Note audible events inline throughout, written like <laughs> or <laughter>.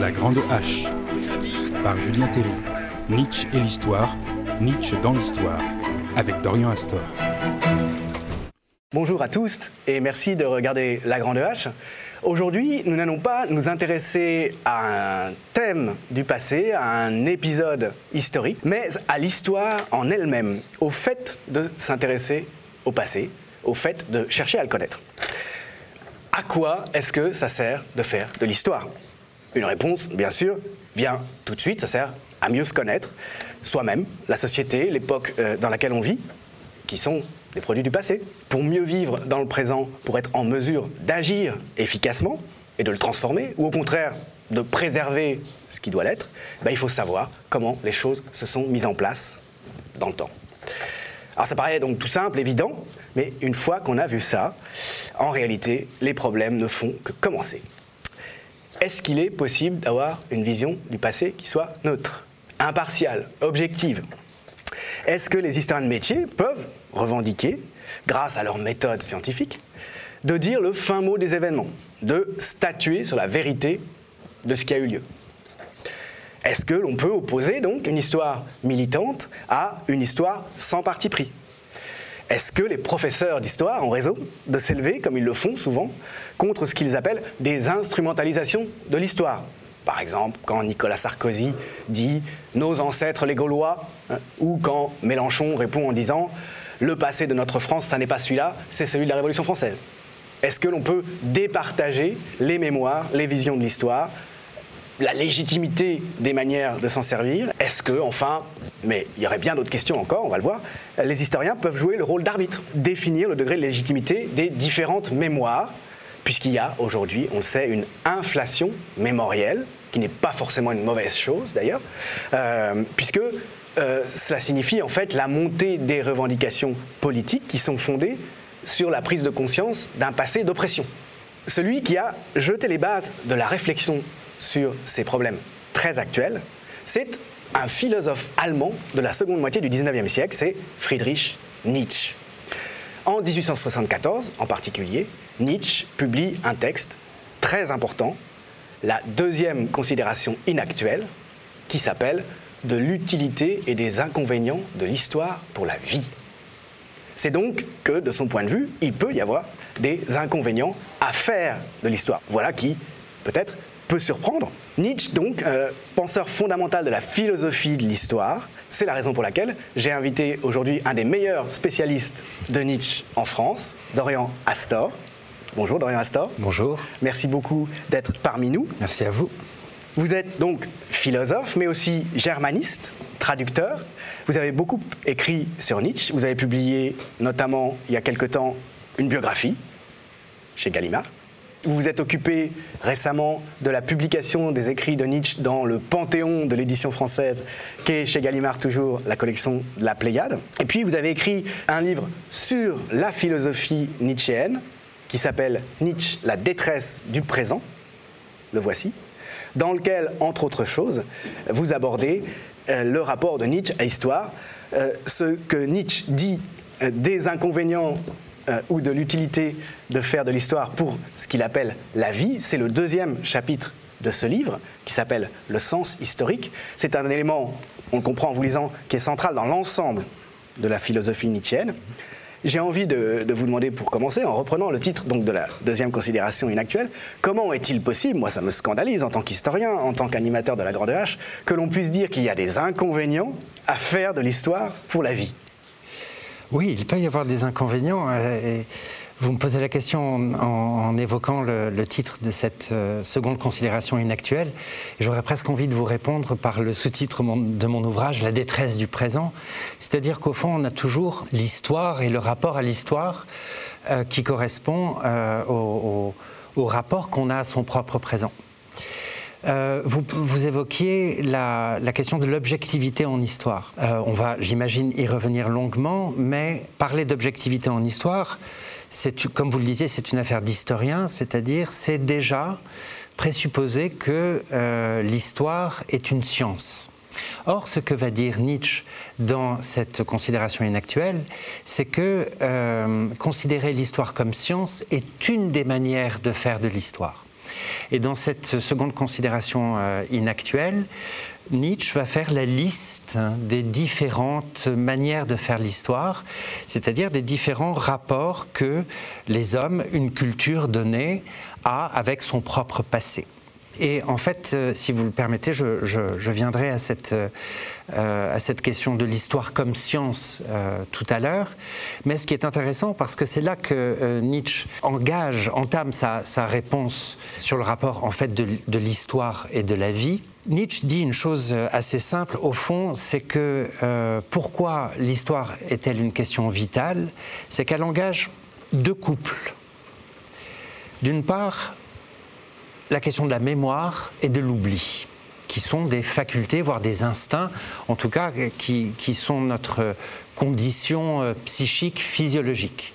La Grande Hache par Julien Terry. Nietzsche et l'histoire, Nietzsche dans l'histoire, avec Dorian Astor. Bonjour à tous et merci de regarder La Grande Hache. Aujourd'hui, nous n'allons pas nous intéresser à un thème du passé, à un épisode historique, mais à l'histoire en elle-même, au fait de s'intéresser au passé, au fait de chercher à le connaître. À quoi est-ce que ça sert de faire de l'histoire? Une réponse, bien sûr, vient tout de suite, ça sert à mieux se connaître, soi-même, la société, l'époque euh, dans laquelle on vit, qui sont des produits du passé. Pour mieux vivre dans le présent, pour être en mesure d'agir efficacement et de le transformer, ou au contraire de préserver ce qui doit l'être, ben, il faut savoir comment les choses se sont mises en place dans le temps. Alors ça paraît donc tout simple, évident, mais une fois qu'on a vu ça, en réalité, les problèmes ne font que commencer. Est-ce qu'il est possible d'avoir une vision du passé qui soit neutre, impartiale, objective? Est-ce que les historiens de métier peuvent revendiquer, grâce à leur méthode scientifique, de dire le fin mot des événements, de statuer sur la vérité de ce qui a eu lieu? Est-ce que l'on peut opposer donc une histoire militante à une histoire sans parti pris? Est-ce que les professeurs d'histoire ont raison de s'élever, comme ils le font souvent, contre ce qu'ils appellent des instrumentalisations de l'histoire? Par exemple, quand Nicolas Sarkozy dit nos ancêtres les Gaulois, hein, ou quand Mélenchon répond en disant le passé de notre France, ça n'est pas celui-là, c'est celui de la Révolution française. Est-ce que l'on peut départager les mémoires, les visions de l'histoire la légitimité des manières de s'en servir Est-ce que, enfin, mais il y aurait bien d'autres questions encore, on va le voir, les historiens peuvent jouer le rôle d'arbitre, définir le degré de légitimité des différentes mémoires, puisqu'il y a aujourd'hui, on le sait, une inflation mémorielle, qui n'est pas forcément une mauvaise chose d'ailleurs, euh, puisque euh, cela signifie en fait la montée des revendications politiques qui sont fondées sur la prise de conscience d'un passé d'oppression. Celui qui a jeté les bases de la réflexion sur ces problèmes très actuels, c'est un philosophe allemand de la seconde moitié du 19e siècle, c'est Friedrich Nietzsche. En 1874, en particulier, Nietzsche publie un texte très important, la deuxième considération inactuelle, qui s'appelle De l'utilité et des inconvénients de l'histoire pour la vie. C'est donc que, de son point de vue, il peut y avoir des inconvénients à faire de l'histoire. Voilà qui, peut-être, peut surprendre. Nietzsche, donc, euh, penseur fondamental de la philosophie de l'histoire, c'est la raison pour laquelle j'ai invité aujourd'hui un des meilleurs spécialistes de Nietzsche en France, Dorian Astor. Bonjour Dorian Astor. Bonjour. Merci beaucoup d'être parmi nous. Merci à vous. Vous êtes donc philosophe, mais aussi germaniste, traducteur. Vous avez beaucoup écrit sur Nietzsche. Vous avez publié notamment il y a quelque temps une biographie chez Gallimard. Vous vous êtes occupé récemment de la publication des écrits de Nietzsche dans le Panthéon de l'édition française, qui est chez Gallimard toujours la collection de la Pléiade. Et puis vous avez écrit un livre sur la philosophie nietzschéenne, qui s'appelle Nietzsche, la détresse du présent. Le voici. Dans lequel, entre autres choses, vous abordez euh, le rapport de Nietzsche à l'histoire, euh, ce que Nietzsche dit euh, des inconvénients euh, ou de l'utilité de faire de l'histoire pour ce qu'il appelle la vie. C'est le deuxième chapitre de ce livre qui s'appelle Le sens historique. C'est un élément, on le comprend en vous lisant, qui est central dans l'ensemble de la philosophie nietzschéenne. J'ai envie de, vous demander, pour commencer, en reprenant le titre donc, de la deuxième considération inactuelle, comment est-il possible, moi ça me scandalise en tant qu'historien, en tant qu'animateur de la Grande H, que l'on puisse dire qu'il y a des inconvénients à faire de l'histoire pour la vie? Oui, il peut y avoir des inconvénients. Euh, vous me posez la question en, évoquant le, titre de cette euh, seconde considération inactuelle. J'aurais presque envie de vous répondre par le sous-titre de mon ouvrage, La détresse du présent. C'est-à-dire qu'au fond, on a toujours l'histoire et le rapport à l'histoire euh, qui correspond au rapport qu'on a à son propre présent. Euh, vous, évoquiez la, question de l'objectivité en histoire. Euh, on va, j'imagine, y revenir longuement, mais parler d'objectivité en histoire, c'est, comme vous le disiez, c'est une affaire d'historien, c'est-à-dire c'est déjà présupposer que euh, l'histoire est une science. Or, ce que va dire Nietzsche dans cette considération inactuelle, c'est que considérer l'histoire comme science est une des manières de faire de l'histoire. Et dans cette seconde considération euh, inactuelle, Nietzsche va faire la liste des différentes manières de faire l'histoire, c'est-à-dire des différents rapports que les hommes, une culture donnée, a avec son propre passé. Et en fait, euh, si vous le permettez, je, viendrai à cette, euh, à cette question de l'histoire comme science euh, tout à l'heure. Mais ce qui est intéressant, parce que c'est là que Nietzsche engage, entame sa, réponse sur le rapport en fait de l'histoire et de la vie. Nietzsche dit une chose assez simple, au fond, c'est que pourquoi l'histoire est-elle une question vitale? C'est qu'elle engage deux couples. D'une part, la question de la mémoire et de l'oubli, qui sont des facultés, voire des instincts, en tout cas, qui, sont notre condition euh, psychique, physiologique.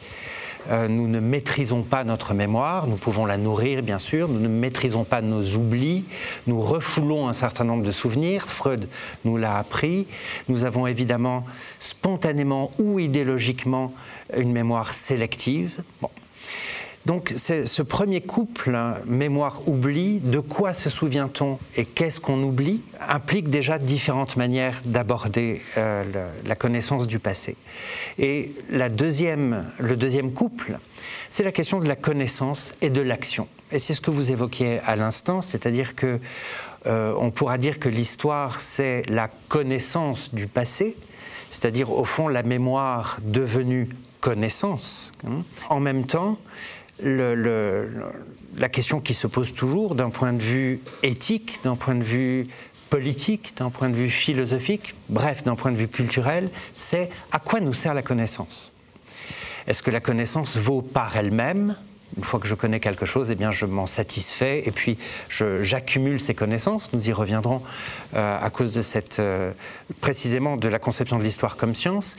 Euh, nous ne maîtrisons pas notre mémoire, nous pouvons la nourrir bien sûr, nous ne maîtrisons pas nos oublis, nous refoulons un certain nombre de souvenirs, Freud nous l'a appris, nous avons évidemment spontanément ou idéologiquement une mémoire sélective. Donc ce premier couple, hein, mémoire-oubli, de quoi se souvient-on et qu'est-ce qu'on oublie, implique déjà différentes manières d'aborder euh, la connaissance du passé. Et la deuxième, le deuxième couple, c'est la question de la connaissance et de l'action. Et c'est ce que vous évoquiez à l'instant, c'est-à-dire que euh, on pourra dire que l'histoire, c'est la connaissance du passé, c'est-à-dire au fond la mémoire devenue connaissance. Hein. En même temps, la question qui se pose toujours d'un point de vue éthique, d'un point de vue politique, d'un point de vue philosophique, bref, d'un point de vue culturel, c'est à quoi nous sert la connaissance? Est-ce que la connaissance vaut par elle-même? Une fois que je connais quelque chose, eh bien, je m'en satisfais et puis j'accumule ces connaissances. Nous y reviendrons euh, à cause de cette, euh, précisément de la conception de l'histoire comme science.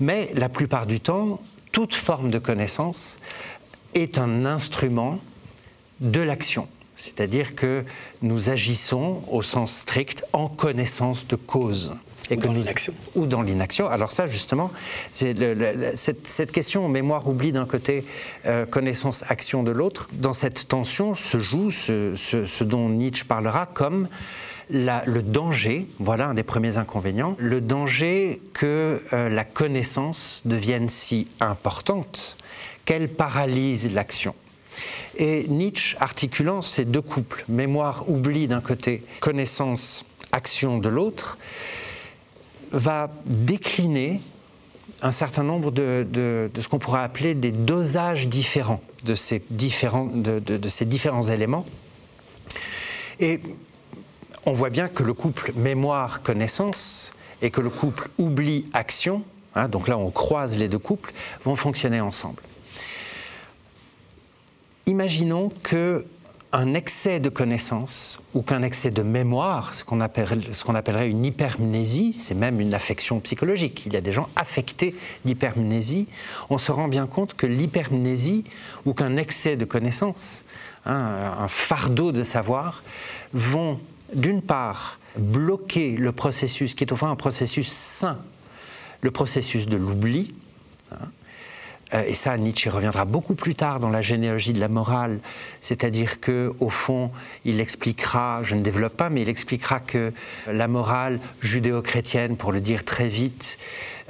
Mais la plupart du temps, toute forme de connaissance est un instrument de l'action. C'est-à-dire que nous agissons au sens strict en connaissance de cause. Et ou dans l'inaction. Ou dans l'inaction. Alors ça, justement, c'est cette, question mémoire-oubli d'un côté, euh, connaissance-action de l'autre. Dans cette tension se joue ce, dont Nietzsche parlera comme le danger, voilà un des premiers inconvénients, le danger que euh, la connaissance devienne si importante qu'elle paralyse l'action. Et Nietzsche, articulant ces deux couples, mémoire-oubli d'un côté, connaissance-action de l'autre, va décliner un certain nombre de, ce qu'on pourrait appeler des dosages différents de ces différents, éléments. Et on voit bien que le couple mémoire-connaissance et que le couple oubli-action, hein, donc là on croise les deux couples, vont fonctionner ensemble. Imaginons que un excès de connaissance ou qu'un excès de mémoire, ce qu'on appellerait, une hypermnésie, c'est même une affection psychologique. Il y a des gens affectés d'hypermnésie. On se rend bien compte que l'hypermnésie ou qu'un excès de connaissance, hein, un fardeau de savoir, vont d'une part bloquer le processus qui est au fond un processus sain, le processus de l'oubli, hein, et ça Nietzsche reviendra beaucoup plus tard dans la généalogie de la morale, c'est-à-dire que au fond, il expliquera, je ne développe pas, mais il expliquera que la morale judéo-chrétienne, pour le dire très vite,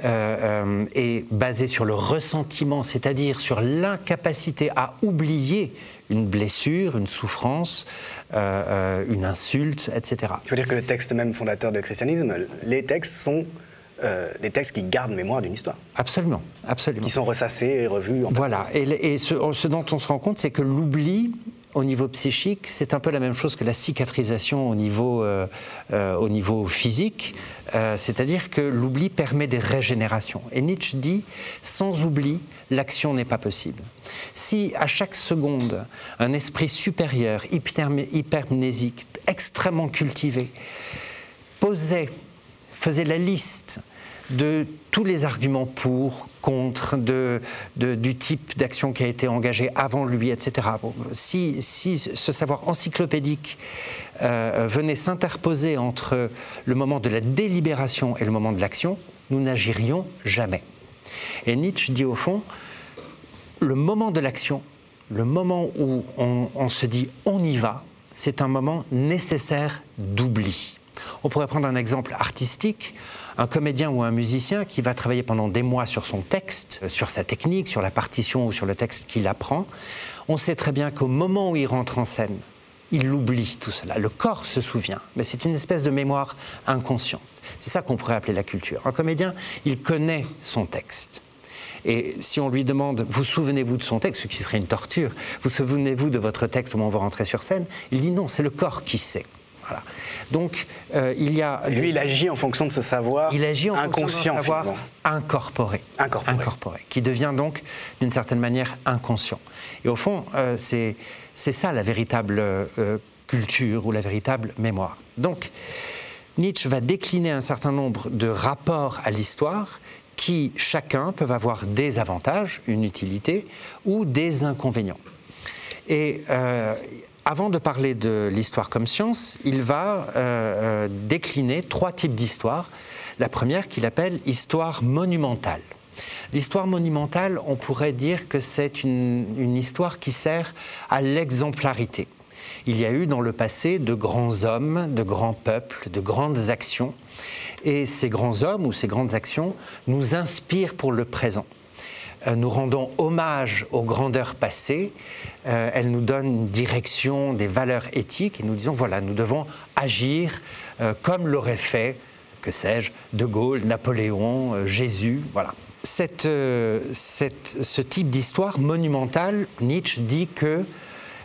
euh, euh, est basée sur le ressentiment, c'est-à-dire sur l'incapacité à oublier une blessure, une souffrance, une insulte, etc. Tu veux dire que le texte même fondateur du christianisme, les textes sont euh, des textes qui gardent mémoire d'une histoire. Absolument, absolument. Qui sont ressassés et revus. En voilà, et, ce, dont on se rend compte, c'est que l'oubli, au niveau psychique, c'est un peu la même chose que la cicatrisation au niveau, euh, euh, au niveau physique. C'est-à-dire que l'oubli permet des régénérations. Et Nietzsche dit, sans oubli, l'action n'est pas possible. Si à chaque seconde, un esprit supérieur, hypermnésique, extrêmement cultivé, posait faisait la liste de tous les arguments pour, contre, de, du type d'action qui a été engagée avant lui, etc. si, ce savoir encyclopédique euh, venait s'interposer entre le moment de la délibération et le moment de l'action, nous n'agirions jamais. Et Nietzsche dit au fond, le moment de l'action le moment où on, se dit on y va, c'est un moment nécessaire d'oubli. On pourrait prendre un exemple artistique un comédien ou un musicien qui va travailler pendant des mois sur son texte, euh, sur sa technique, sur la partition ou sur le texte qu'il apprend, on sait très bien qu'au moment où il rentre en scène, il oublie tout cela. Le corps se souvient, mais c'est une espèce de mémoire inconsciente. C'est ça qu'on pourrait appeler la culture. Un comédien, il connaît son texte. Et si on lui demande, vous souvenez-vous de son texte, ce qui serait une torture, vous souvenez-vous de votre texte au moment où vous rentrez sur scène, il dit non, c'est le corps qui sait. Donc, euh, il y a. Lui, il agit en fonction de ce savoir il agit en inconscient, de savoir incorporé, incorporé. qui devient donc, d'une certaine manière, inconscient. Et au fond, euh, c'est ça la véritable euh, culture ou la véritable mémoire. Donc, Nietzsche va décliner un certain nombre de rapports à l'histoire qui, chacun, peuvent avoir des avantages, une utilité, ou des inconvénients. Et avant de parler de l'histoire comme science, il va euh, euh, décliner trois types d'histoire. La première qu'il appelle histoire monumentale. L'histoire monumentale, on pourrait dire que c'est une, une, histoire qui sert à l'exemplarité. Il y a eu dans le passé de grands hommes, de grands peuples, de grandes actions. Et ces grands hommes ou ces grandes actions nous inspirent pour le présent. Euh, nous rendons hommage aux grandeurs passées, euh, elles nous donnent une direction, des valeurs éthiques, et nous disons, voilà, nous devons agir euh, comme l'aurait fait, que sais-je, De Gaulle, Napoléon, Jésus, voilà. Cette, ce type d'histoire monumentale, Nietzsche dit que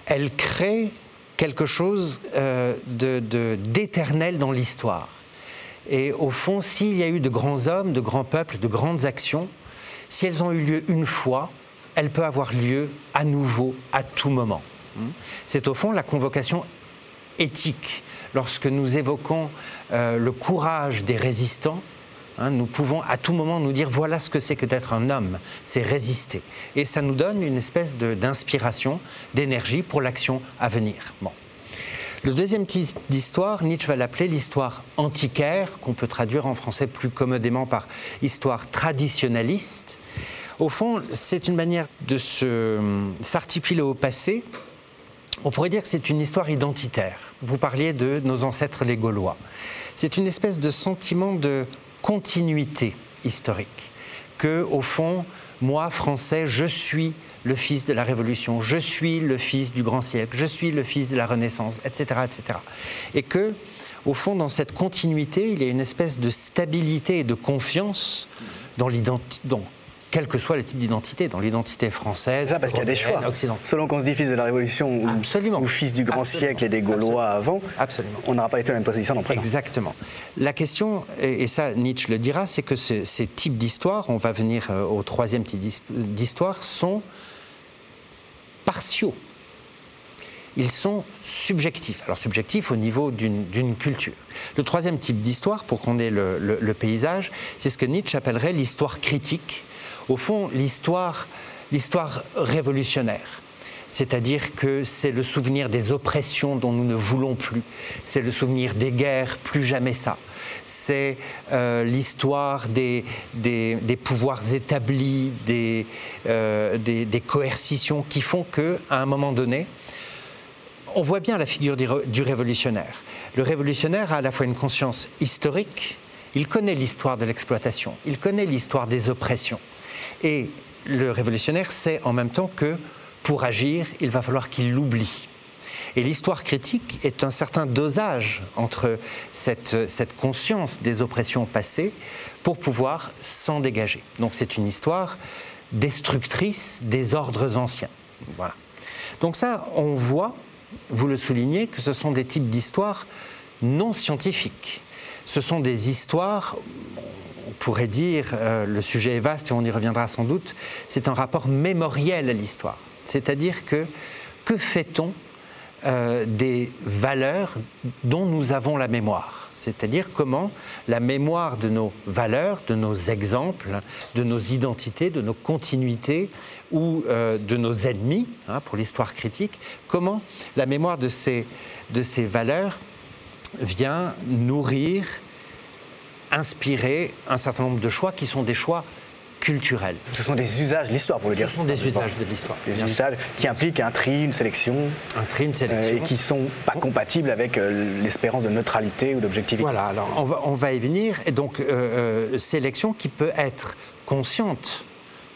elle crée quelque chose d'éternel dans l'histoire. Et au fond, s'il y a eu de grands hommes, de grands peuples, de grandes actions, si elles ont eu lieu une fois, elles peuvent avoir lieu à nouveau à tout moment. Hmm? C'est au fond la convocation éthique. Lorsque nous évoquons euh, le courage des résistants, hein, nous pouvons à tout moment nous dire voilà ce que c'est que d'être un homme, c'est résister. Et ça nous donne une espèce d'inspiration, d'énergie pour l'action à venir. Bon. Le deuxième type d'histoire, Nietzsche va l'appeler l'histoire antiquaire, qu'on peut traduire en français plus commodément par histoire traditionnaliste. Au fond, c'est une manière de s'articuler au passé. On pourrait dire que c'est une histoire identitaire. Vous parliez de nos ancêtres les Gaulois. C'est une espèce de sentiment de continuité historique. Que, au fond, moi, Français, je suis le fils de la Révolution, je suis le fils du grand siècle, je suis le fils de la Renaissance, etc. etc. Et que, au fond, dans cette continuité, il y a une espèce de stabilité et de confiance dans l'identité, quel que soit le type d'identité, dans l'identité française, ça, parce qu'il y a des choix. Selon qu'on se dit fils de la Révolution ou, fils du grand siècle et des Gaulois avant, Absolument. on n'aura pas été dans la même position dans présent. Exactement. La question, et ça Nietzsche le dira, c'est que ces types d'histoires, on va venir euh, au troisième type d'histoire, sont partiaux. Ils sont subjectifs. Alors subjectifs au niveau d'une culture. Le troisième type d'histoire, pour qu'on ait le, paysage, c'est ce que Nietzsche appellerait l'histoire critique. Au fond, l'histoire, l'histoire révolutionnaire. C'est-à-dire que c'est le souvenir des oppressions dont nous ne voulons plus. C'est le souvenir des guerres, plus jamais ça c'est euh, l'histoire des, pouvoirs établis, euh, des, des, coercitions qui font qu'à un moment donné, on voit bien la figure du révolutionnaire. Le révolutionnaire a à la fois une conscience historique, il connaît l'histoire de l'exploitation, il connaît l'histoire des oppressions. Et le révolutionnaire sait en même temps que pour agir, il va falloir qu'il l'oublie. Et l'histoire critique est un certain dosage entre cette, conscience des oppressions passées pour pouvoir s'en dégager. Donc c'est une histoire destructrice des ordres anciens. Voilà. Donc ça, on voit, vous le soulignez, que ce sont des types d'histoires non scientifiques. Ce sont des histoires, pourrait dire, euh, le sujet est vaste et on y reviendra sans doute, c'est un rapport mémoriel à l'histoire. C'est-à-dire que que fait-on euh, des valeurs dont nous avons la mémoire? C'est-à-dire comment la mémoire de nos valeurs, de nos exemples, de nos identités, de nos continuités ou euh, de nos ennemis, hein, pour l'histoire critique, comment la mémoire de ces, de ces valeurs vient nourrir, inspirer un certain nombre de choix qui sont des choix culturel. Ce sont des usages de l'histoire, pour le dire. Ce sont des usages de l'histoire. Des usages qui impliquent un tri, une sélection. Un tri, une sélection. et qui sont pas compatibles avec l'espérance de neutralité ou d'objectivité. Voilà, alors on va, on va, y venir. Et donc, sélection qui peut être consciente,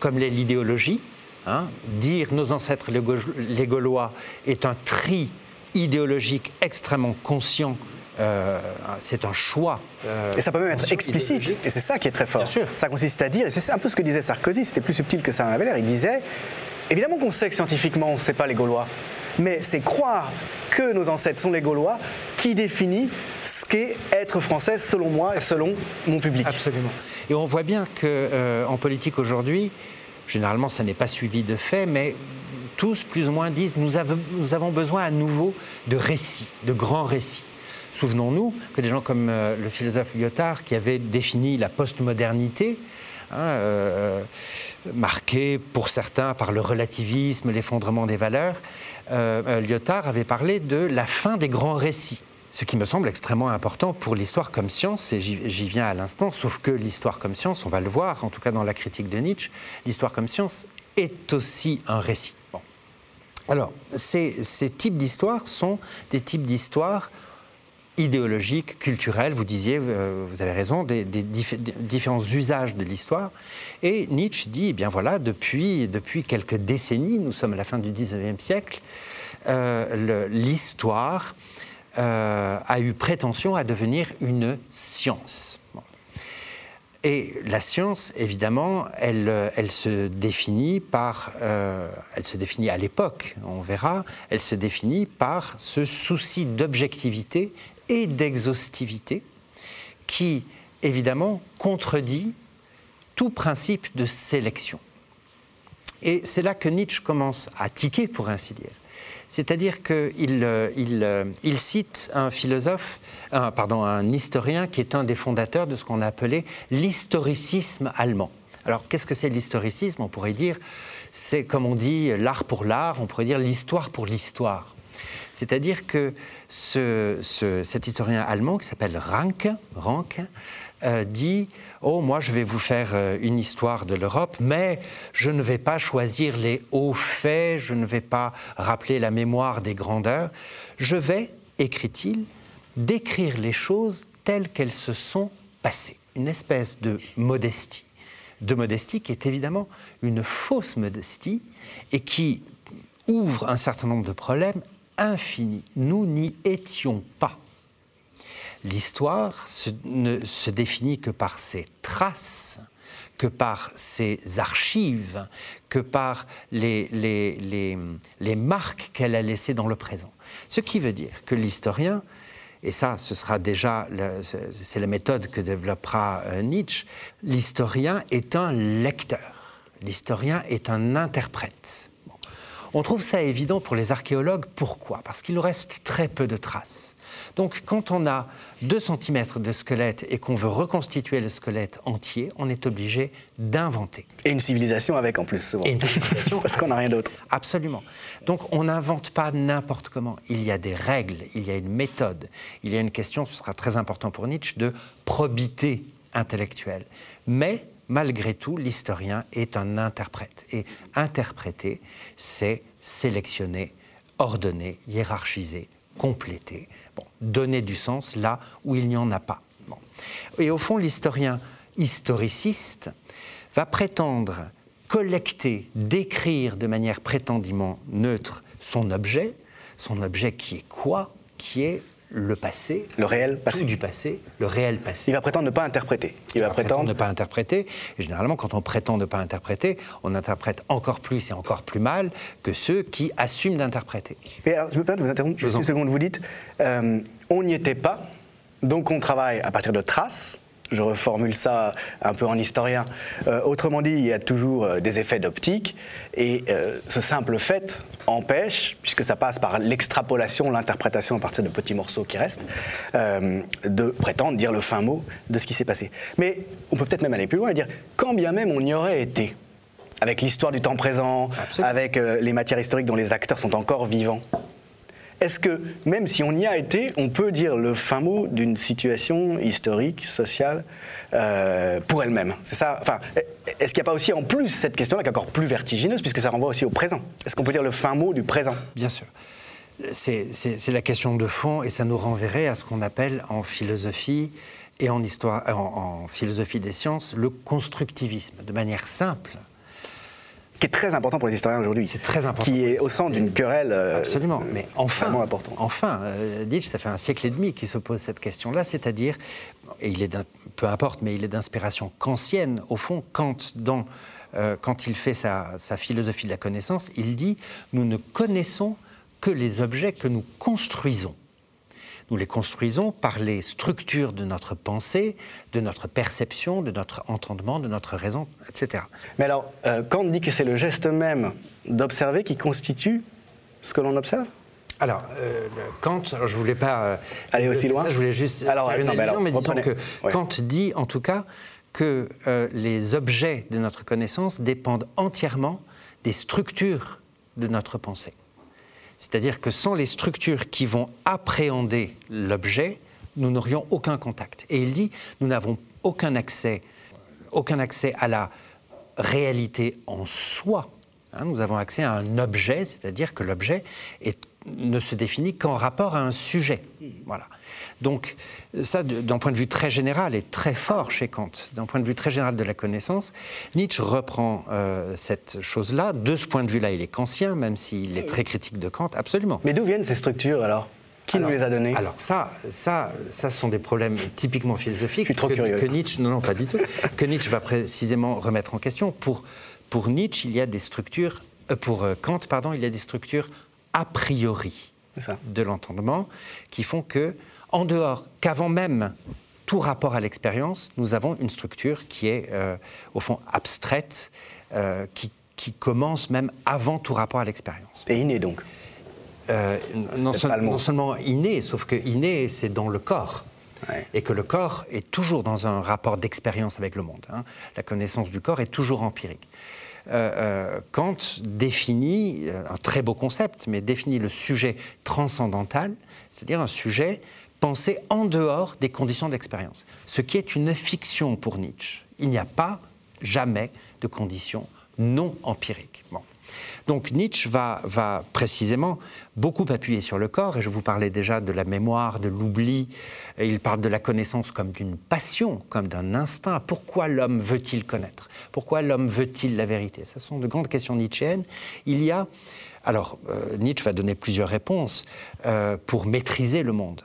comme l'idéologie. Hein, dire nos ancêtres les Gaulois est un tri idéologique extrêmement conscient euh, c'est un choix. Euh, et ça peut même être explicite, et c'est ça qui est très fort. Ça consiste à dire, et c'est un peu ce que disait Sarkozy, c'était plus subtil que ça avait l'air, il disait, évidemment qu'on sait que scientifiquement on ne sait pas les Gaulois, mais c'est croire que nos ancêtres sont les Gaulois qui définit ce qu'est être français selon moi et selon mon public. Absolument. Et on voit bien qu'en euh, politique aujourd'hui, généralement ça n'est pas suivi de faits, mais tous plus ou moins disent nous avons besoin à nouveau de récits, de grands récits. Souvenons-nous que des gens comme euh, le philosophe Lyotard, qui avait défini la postmodernité, hein, euh, marquée pour certains par le relativisme, l'effondrement des valeurs, euh, Lyotard avait parlé de la fin des grands récits. Ce qui me semble extrêmement important pour l'histoire comme science, et j'y viens à l'instant, sauf que l'histoire comme science, on va le voir, en tout cas dans la critique de Nietzsche, l'histoire comme science est aussi un récit. Alors, ces types d'histoires sont des types d'histoires idéologiques, culturelles, vous disiez, euh, vous avez raison, des, différents usages de l'histoire. Et Nietzsche dit, eh bien voilà, depuis, depuis quelques décennies, nous sommes à la fin du 19e siècle, euh, l'histoire euh, a eu prétention à devenir une science. Et la science, évidemment, elle se définit par, elle se définit à l'époque, on verra, elle se définit par ce souci d'objectivité et d'exhaustivité qui, évidemment, contredit tout principe de sélection. Et c'est là que Nietzsche commence à tiquer, pour ainsi dire. C'est-à-dire qu'il euh, euh, cite un philosophe, pardon, un historien qui est un des fondateurs de ce qu'on a appelé l'historicisme allemand. Alors, qu'est-ce que c'est l'historicisme? On pourrait dire, c'est comme on dit l'art pour l'art, on pourrait dire l'histoire pour l'histoire. C'est-à-dire que cet historien allemand qui s'appelle Ranke, euh, dit Oh, moi, je vais vous faire euh, une histoire de l'Europe, mais je ne vais pas choisir les hauts faits, je ne vais pas rappeler la mémoire des grandeurs. Je vais, écrit-il, décrire les choses telles qu'elles se sont passées. Une espèce de modestie. De modestie qui est évidemment une fausse modestie et qui ouvre un certain nombre de problèmes Nous n'y étions pas. L'histoire ne se définit que par ses traces, que par ses archives, que par les, les, marques qu'elle a laissées dans le présent. Ce qui veut dire que l'historien, et ça, ce sera déjà, c'est la méthode que développera euh, Nietzsche, l'historien est un lecteur, l'historien est un interprète. On trouve ça évident pour les archéologues. Pourquoi? Parce qu'il nous reste très peu de traces. Donc quand on a 2 cm de squelette et qu'on veut reconstituer le squelette entier, on est obligé d'inventer. Et une civilisation avec en plus souvent. Et une civilisation <laughs> parce qu'on n'a rien d'autre. Absolument. Donc on n'invente pas n'importe comment. Il y a des règles, il y a une méthode, il y a une question, ce sera très important pour Nietzsche, de probité intellectuelle. Mais malgré tout, l'historien est un interprète. Et interpréter, c'est sélectionner, ordonner, hiérarchiser, compléter, donner du sens là où il n'y en a pas. Et au fond, l'historien historiciste va prétendre collecter, décrire de manière prétendument neutre son objet, son objet qui est quoi Qui est le passé, le réel passé du passé, le réel passé. Il va prétendre ne pas interpréter. Il, va, prétendre... ne pas interpréter. Et généralement, quand on prétend ne pas interpréter, on interprète encore plus et encore plus mal que ceux qui assument d'interpréter. Mais alors, je me permets de vous interrompre juste une seconde. Vous dites, euh, on n'y était pas, donc on travaille à partir de traces je reformule ça un peu en historien. Euh, autrement dit, il y a toujours euh, des effets d'optique, et euh, ce simple fait empêche, puisque ça passe par l'extrapolation, l'interprétation à partir de petits morceaux qui restent, de prétendre dire le fin mot de ce qui s'est passé. Mais on peut peut-être même aller plus loin et dire, quand bien même on y aurait été, avec l'histoire du temps présent, avec les matières historiques dont les acteurs sont encore vivants, Est-ce que, même si on y a été, on peut dire le fin mot d'une situation historique, sociale, euh, pour elle-même? C'est ça enfin, Est-ce qu'il n'y a pas aussi en plus cette question-là qui est encore plus vertigineuse, puisque ça renvoie aussi au présent? Est-ce qu'on peut dire le fin mot du présent? Bien sûr. C'est la question de fond et ça nous renverrait à ce qu'on appelle en philosophie et en, histoire, en, en philosophie des sciences le constructivisme, de manière simple qui est très important pour les historiens aujourd'hui. C'est très important. Qui est au centre d'une querelle. Euh, Absolument. Mais enfin, enfin, euh, Nietzsche, ça fait un siècle et demi qu'il se pose cette question-là, c'est-à-dire, et il est peu importe, mais il est d'inspiration kantienne. Au fond, Kant, dans, euh, quand il fait sa, sa philosophie de la connaissance, il dit nous ne connaissons que les objets que nous construisons. Nous les construisons par les structures de notre pensée, de notre perception, de notre entendement, de notre raison, etc. Mais alors, euh, Kant dit que c'est le geste même d'observer qui constitue ce que l'on observe? Alors, euh, Kant, alors je voulais pas euh, aller aussi loin? je voulais juste alors, faire une non, mais, disons que Kant dit en tout cas que les objets de notre connaissance dépendent entièrement des structures de notre pensée. C'est-à-dire que sans les structures qui vont appréhender l'objet, nous n'aurions aucun contact. Et il dit, nous n'avons aucun accès, à la réalité en soi. Hein, nous avons accès à un objet, c'est-à-dire que l'objet ne se définit qu'en rapport à un sujet. Voilà. Donc ça, d'un point de vue très général et très fort chez Kant, d'un point de vue très général de la connaissance, Nietzsche reprend euh, cette chose-là. De ce point de vue-là, il est kantien, même s'il est très critique de Kant, absolument. Mais d'où viennent ces structures alors? Qui nous les a données? Alors ça, ça, ça sont des problèmes typiquement philosophiques Je suis trop que, curieux. que Nietzsche, non, non, pas du tout, que Nietzsche va précisément remettre en question. Pour, pour Nietzsche, il y a des structures, euh, pour euh, Kant, pardon, il y a des structures a priori de l'entendement qui font que en dehors, qu'avant même tout rapport à l'expérience, nous avons une structure qui est, euh, au fond, abstraite, euh, qui, commence même avant tout rapport à l'expérience. Et innée donc euh, non, seulement inné, sauf que inné, c'est dans le corps. Et que le corps est toujours dans un rapport d'expérience avec le monde. Hein. La connaissance du corps est toujours empirique. Kant définit, un très beau concept, mais définit le sujet transcendantal, c'est-à-dire un sujet penser en dehors des conditions d'expérience, ce qui est une fiction pour Nietzsche. Il n'y a pas jamais de conditions non empiriques. Donc Nietzsche va, précisément beaucoup appuyer sur le corps, et je vous parlais déjà de la mémoire, de l'oubli, il parle de la connaissance comme d'une passion, comme d'un instinct. Pourquoi l'homme veut-il connaître? Pourquoi l'homme veut-il la vérité? Ce sont de grandes questions nietzschéennes. Il y a, alors euh, Nietzsche va donner plusieurs réponses euh, pour maîtriser le monde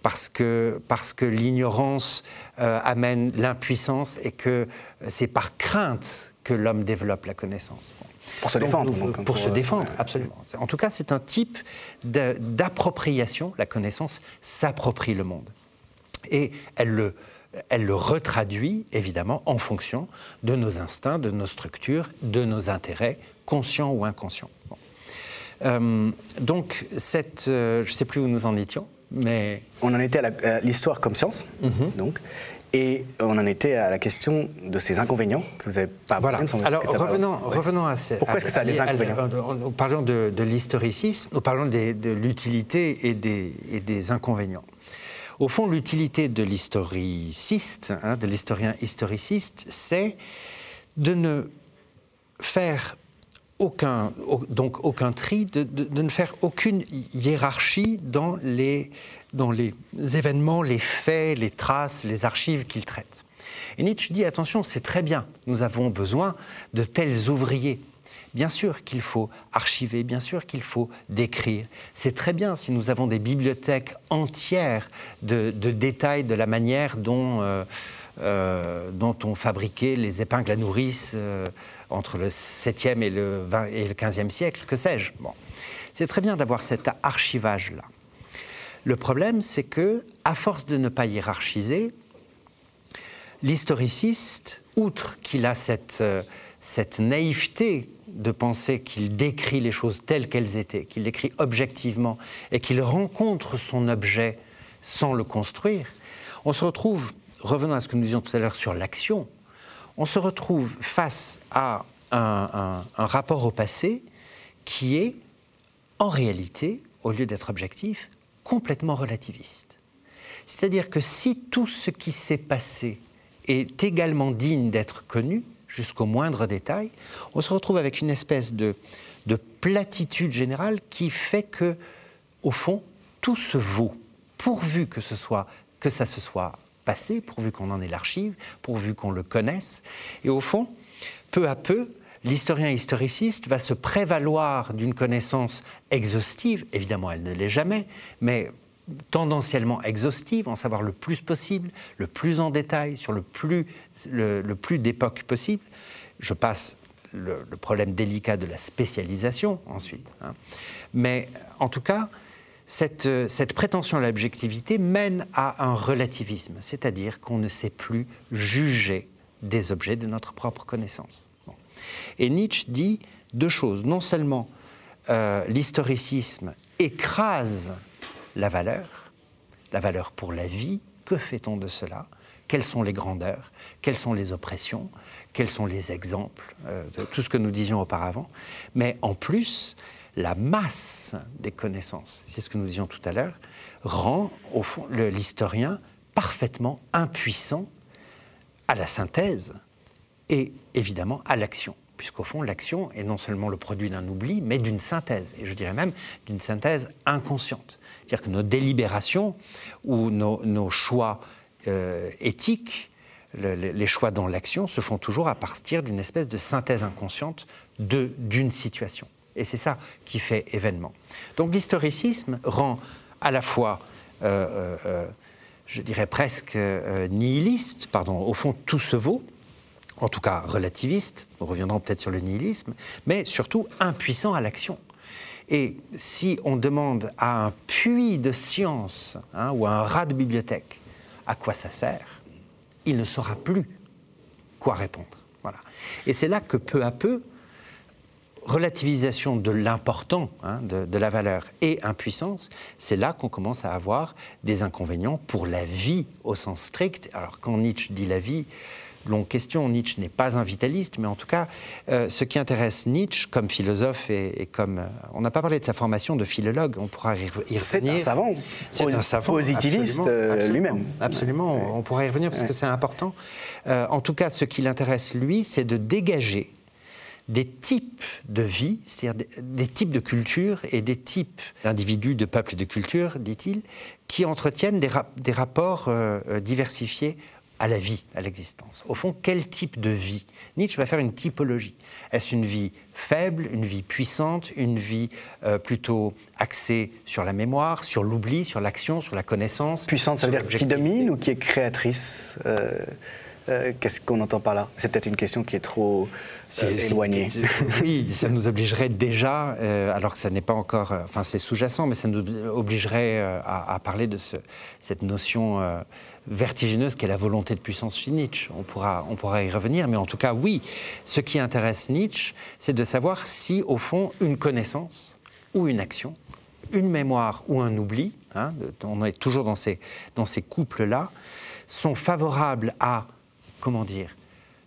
parce que, parce que l'ignorance euh, amène l'impuissance et que c'est par crainte que l'homme développe la connaissance. Pour se défendre. pour, se défendre, absolument. En tout cas, c'est un type d'appropriation. La connaissance s'approprie le monde. Et elle le, elle le retraduit, évidemment, en fonction de nos instincts, de nos structures, de nos intérêts, conscients ou inconscients. Euh, donc, cette, euh, je ne sais plus où nous en étions. Mais... On en était à l'histoire comme science, mhm. donc, et on en était à la question de ces inconvénients que vous avez pas voilà. Alors revenons, revenons à ces. Pourquoi est-ce que ça a des inconvénients Nous parlons de, de l'historicisme, nous parlons de l'utilité et des, et des inconvénients. Au fond, l'utilité de l'historiciste, hein, de l'historien historiciste, c'est de ne faire aucun, donc aucun tri, de, ne faire aucune hiérarchie dans les, dans les événements, les faits, les traces, les archives qu'il traite. Et Nietzsche dit attention, c'est très bien, nous avons besoin de tels ouvriers. Bien sûr qu'il faut archiver, bien sûr qu'il faut décrire. C'est très bien si nous avons des bibliothèques entières de, détails de la manière dont, euh, euh, on fabriquait les épingles à nourrice. Euh, entre le 7e et le, 20, et le 15e siècle, que sais-je. Bon. C'est très bien d'avoir cet archivage-là. Le problème, c'est que, à force de ne pas hiérarchiser, l'historiciste, outre qu'il a cette, euh, cette naïveté de penser qu'il décrit les choses telles qu'elles étaient, qu'il décrit objectivement et qu'il rencontre son objet sans le construire, on se retrouve, revenons à ce que nous disions tout à l'heure sur l'action, on se retrouve face à un, rapport au passé qui est, en réalité, au lieu d'être objectif, complètement relativiste. C'est-à-dire que si tout ce qui s'est passé est également digne d'être connu, jusqu'au moindre détail, on se retrouve avec une espèce de, de platitude générale qui fait que, au fond, tout se vaut, pourvu que, ce soit, que ça se soit passé, pourvu qu'on en ait l'archive, pourvu qu'on le connaisse. Et au fond, peu à peu, l'historien historiciste va se prévaloir d'une connaissance exhaustive, évidemment elle ne l'est jamais, mais tendanciellement exhaustive, en savoir le plus possible, le plus en détail, sur le plus, le, plus d'époques possible. Je passe le, problème délicat de la spécialisation ensuite. Hein. Mais en tout cas, cette prétention à l'objectivité mène à un relativisme, c'est-à-dire qu'on ne sait plus juger des objets de notre propre connaissance. Et Nietzsche dit deux choses. Non seulement euh, l'historicisme écrase la valeur, la valeur pour la vie, que fait-on de cela? Quelles sont les grandeurs? Quelles sont les oppressions? Quels sont les exemples euh, de tout ce que nous disions auparavant? Mais en plus, la masse des connaissances, c'est ce que nous disions tout à l'heure, rend au fond l'historien parfaitement impuissant à la synthèse et évidemment à l'action puisqu'au fond, l'action est non seulement le produit d'un oubli, mais d'une synthèse, et je dirais même d'une synthèse inconsciente. C'est-à-dire que nos délibérations ou nos, choix euh, éthiques, les choix dans l'action, se font toujours à partir d'une espèce de synthèse inconsciente d'une situation. Et c'est ça qui fait événement. Donc l'historicisme rend à la fois, euh, euh, je dirais presque nihiliste, pardon, au fond tout se vaut, en tout cas relativiste, nous reviendrons peut-être sur le nihilisme, mais surtout impuissant à l'action. Et si on demande à un puits de science hein, ou à un rat de bibliothèque à quoi ça sert, il ne saura plus quoi répondre. Voilà. Et c'est là que peu à peu, relativisation de l'important, hein, de, de, la valeur et impuissance, c'est là qu'on commence à avoir des inconvénients pour la vie au sens strict. Alors quand Nietzsche dit la vie, longue question. Nietzsche n'est pas un vitaliste, mais en tout cas, euh, ce qui intéresse Nietzsche comme philosophe et, comme. Euh, on n'a pas parlé de sa formation de philologue, on pourra y, revenir. C'est un savant. C'est un savant. Positiviste euh, lui-même. Absolument, on pourra y revenir parce que c'est important. en tout cas, ce qui l'intéresse, lui, c'est de dégager des types de vie, c'est-à-dire des, types de culture et des types d'individus, de peuples et de culture, dit-il, qui entretiennent des, des rapports diversifiés à la vie, à l'existence. Au fond, quel type de vie? Nietzsche va faire une typologie. Est-ce une vie faible, une vie puissante, une vie euh, plutôt axée sur la mémoire, sur l'oubli, sur l'action, sur la connaissance? Puissante, ça veut dire qui domine ou qui est créatrice euh, euh, qu'est-ce qu'on entend par là? C'est peut-être une question qui est trop euh, éloignée. oui, ça nous obligerait déjà, euh, alors que ça n'est pas encore, enfin c'est sous-jacent, mais ça nous obligerait à, parler de ce, cette notion vertigineuse qu'est la volonté de puissance chez Nietzsche. On pourra, on pourra y revenir, mais en tout cas, oui, ce qui intéresse Nietzsche, c'est de savoir si, au fond, une connaissance ou une action, une mémoire ou un oubli, hein, on est toujours dans ces, dans ces couples-là, sont favorables à comment dire,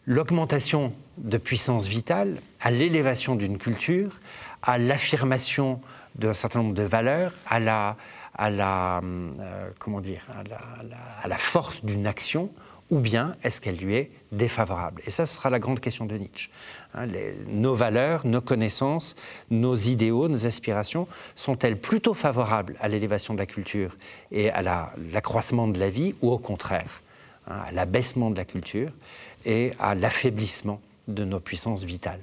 l'augmentation de puissance vitale, à l'élévation d'une culture, à l'affirmation d'un certain nombre de valeurs, à la, à la, euh, comment dire, à la, force d'une action, ou bien est-ce qu'elle lui est défavorable? Et ça, ce sera la grande question de Nietzsche. Hein, nos valeurs, nos connaissances, nos idéaux, nos aspirations, sont-elles plutôt favorables à l'élévation de la culture et à l'accroissement de la vie, ou au contraire Hein, à l'abaissement de la culture et à l'affaiblissement de nos puissances vitales?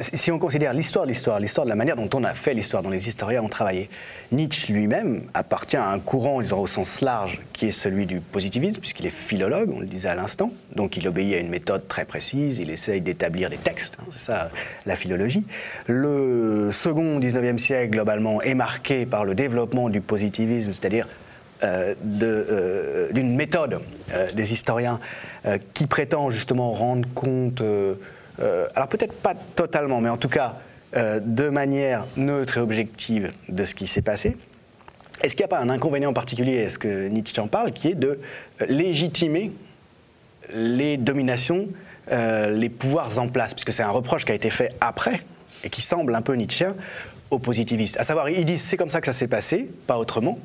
Si on considère l'histoire de l'histoire, l'histoire de la manière dont on a fait l'histoire, dont les historiens ont travaillé, Nietzsche lui-même appartient à un courant, disons, au sens large, qui est celui du positivisme, puisqu'il est philologue, on le disait à l'instant, donc il obéit à une méthode très précise, il essaye d'établir des textes, hein, c'est ça la philologie. Le second 19e siècle, globalement, est marqué par le développement du positivisme, c'est-à-dire euh, euh, d'une méthode euh, des historiens qui prétend justement rendre compte, alors peut-être pas totalement, mais en tout cas de manière neutre et objective de ce qui s'est passé. Est-ce qu'il n'y a pas un inconvénient particulier, est-ce que Nietzsche en parle, qui est de légitimer les dominations, les pouvoirs en place, puisque c'est un reproche qui a été fait après et qui semble un peu nietzschéen, aux positivistes. À savoir, ils disent c'est comme ça que ça s'est passé, pas autrement.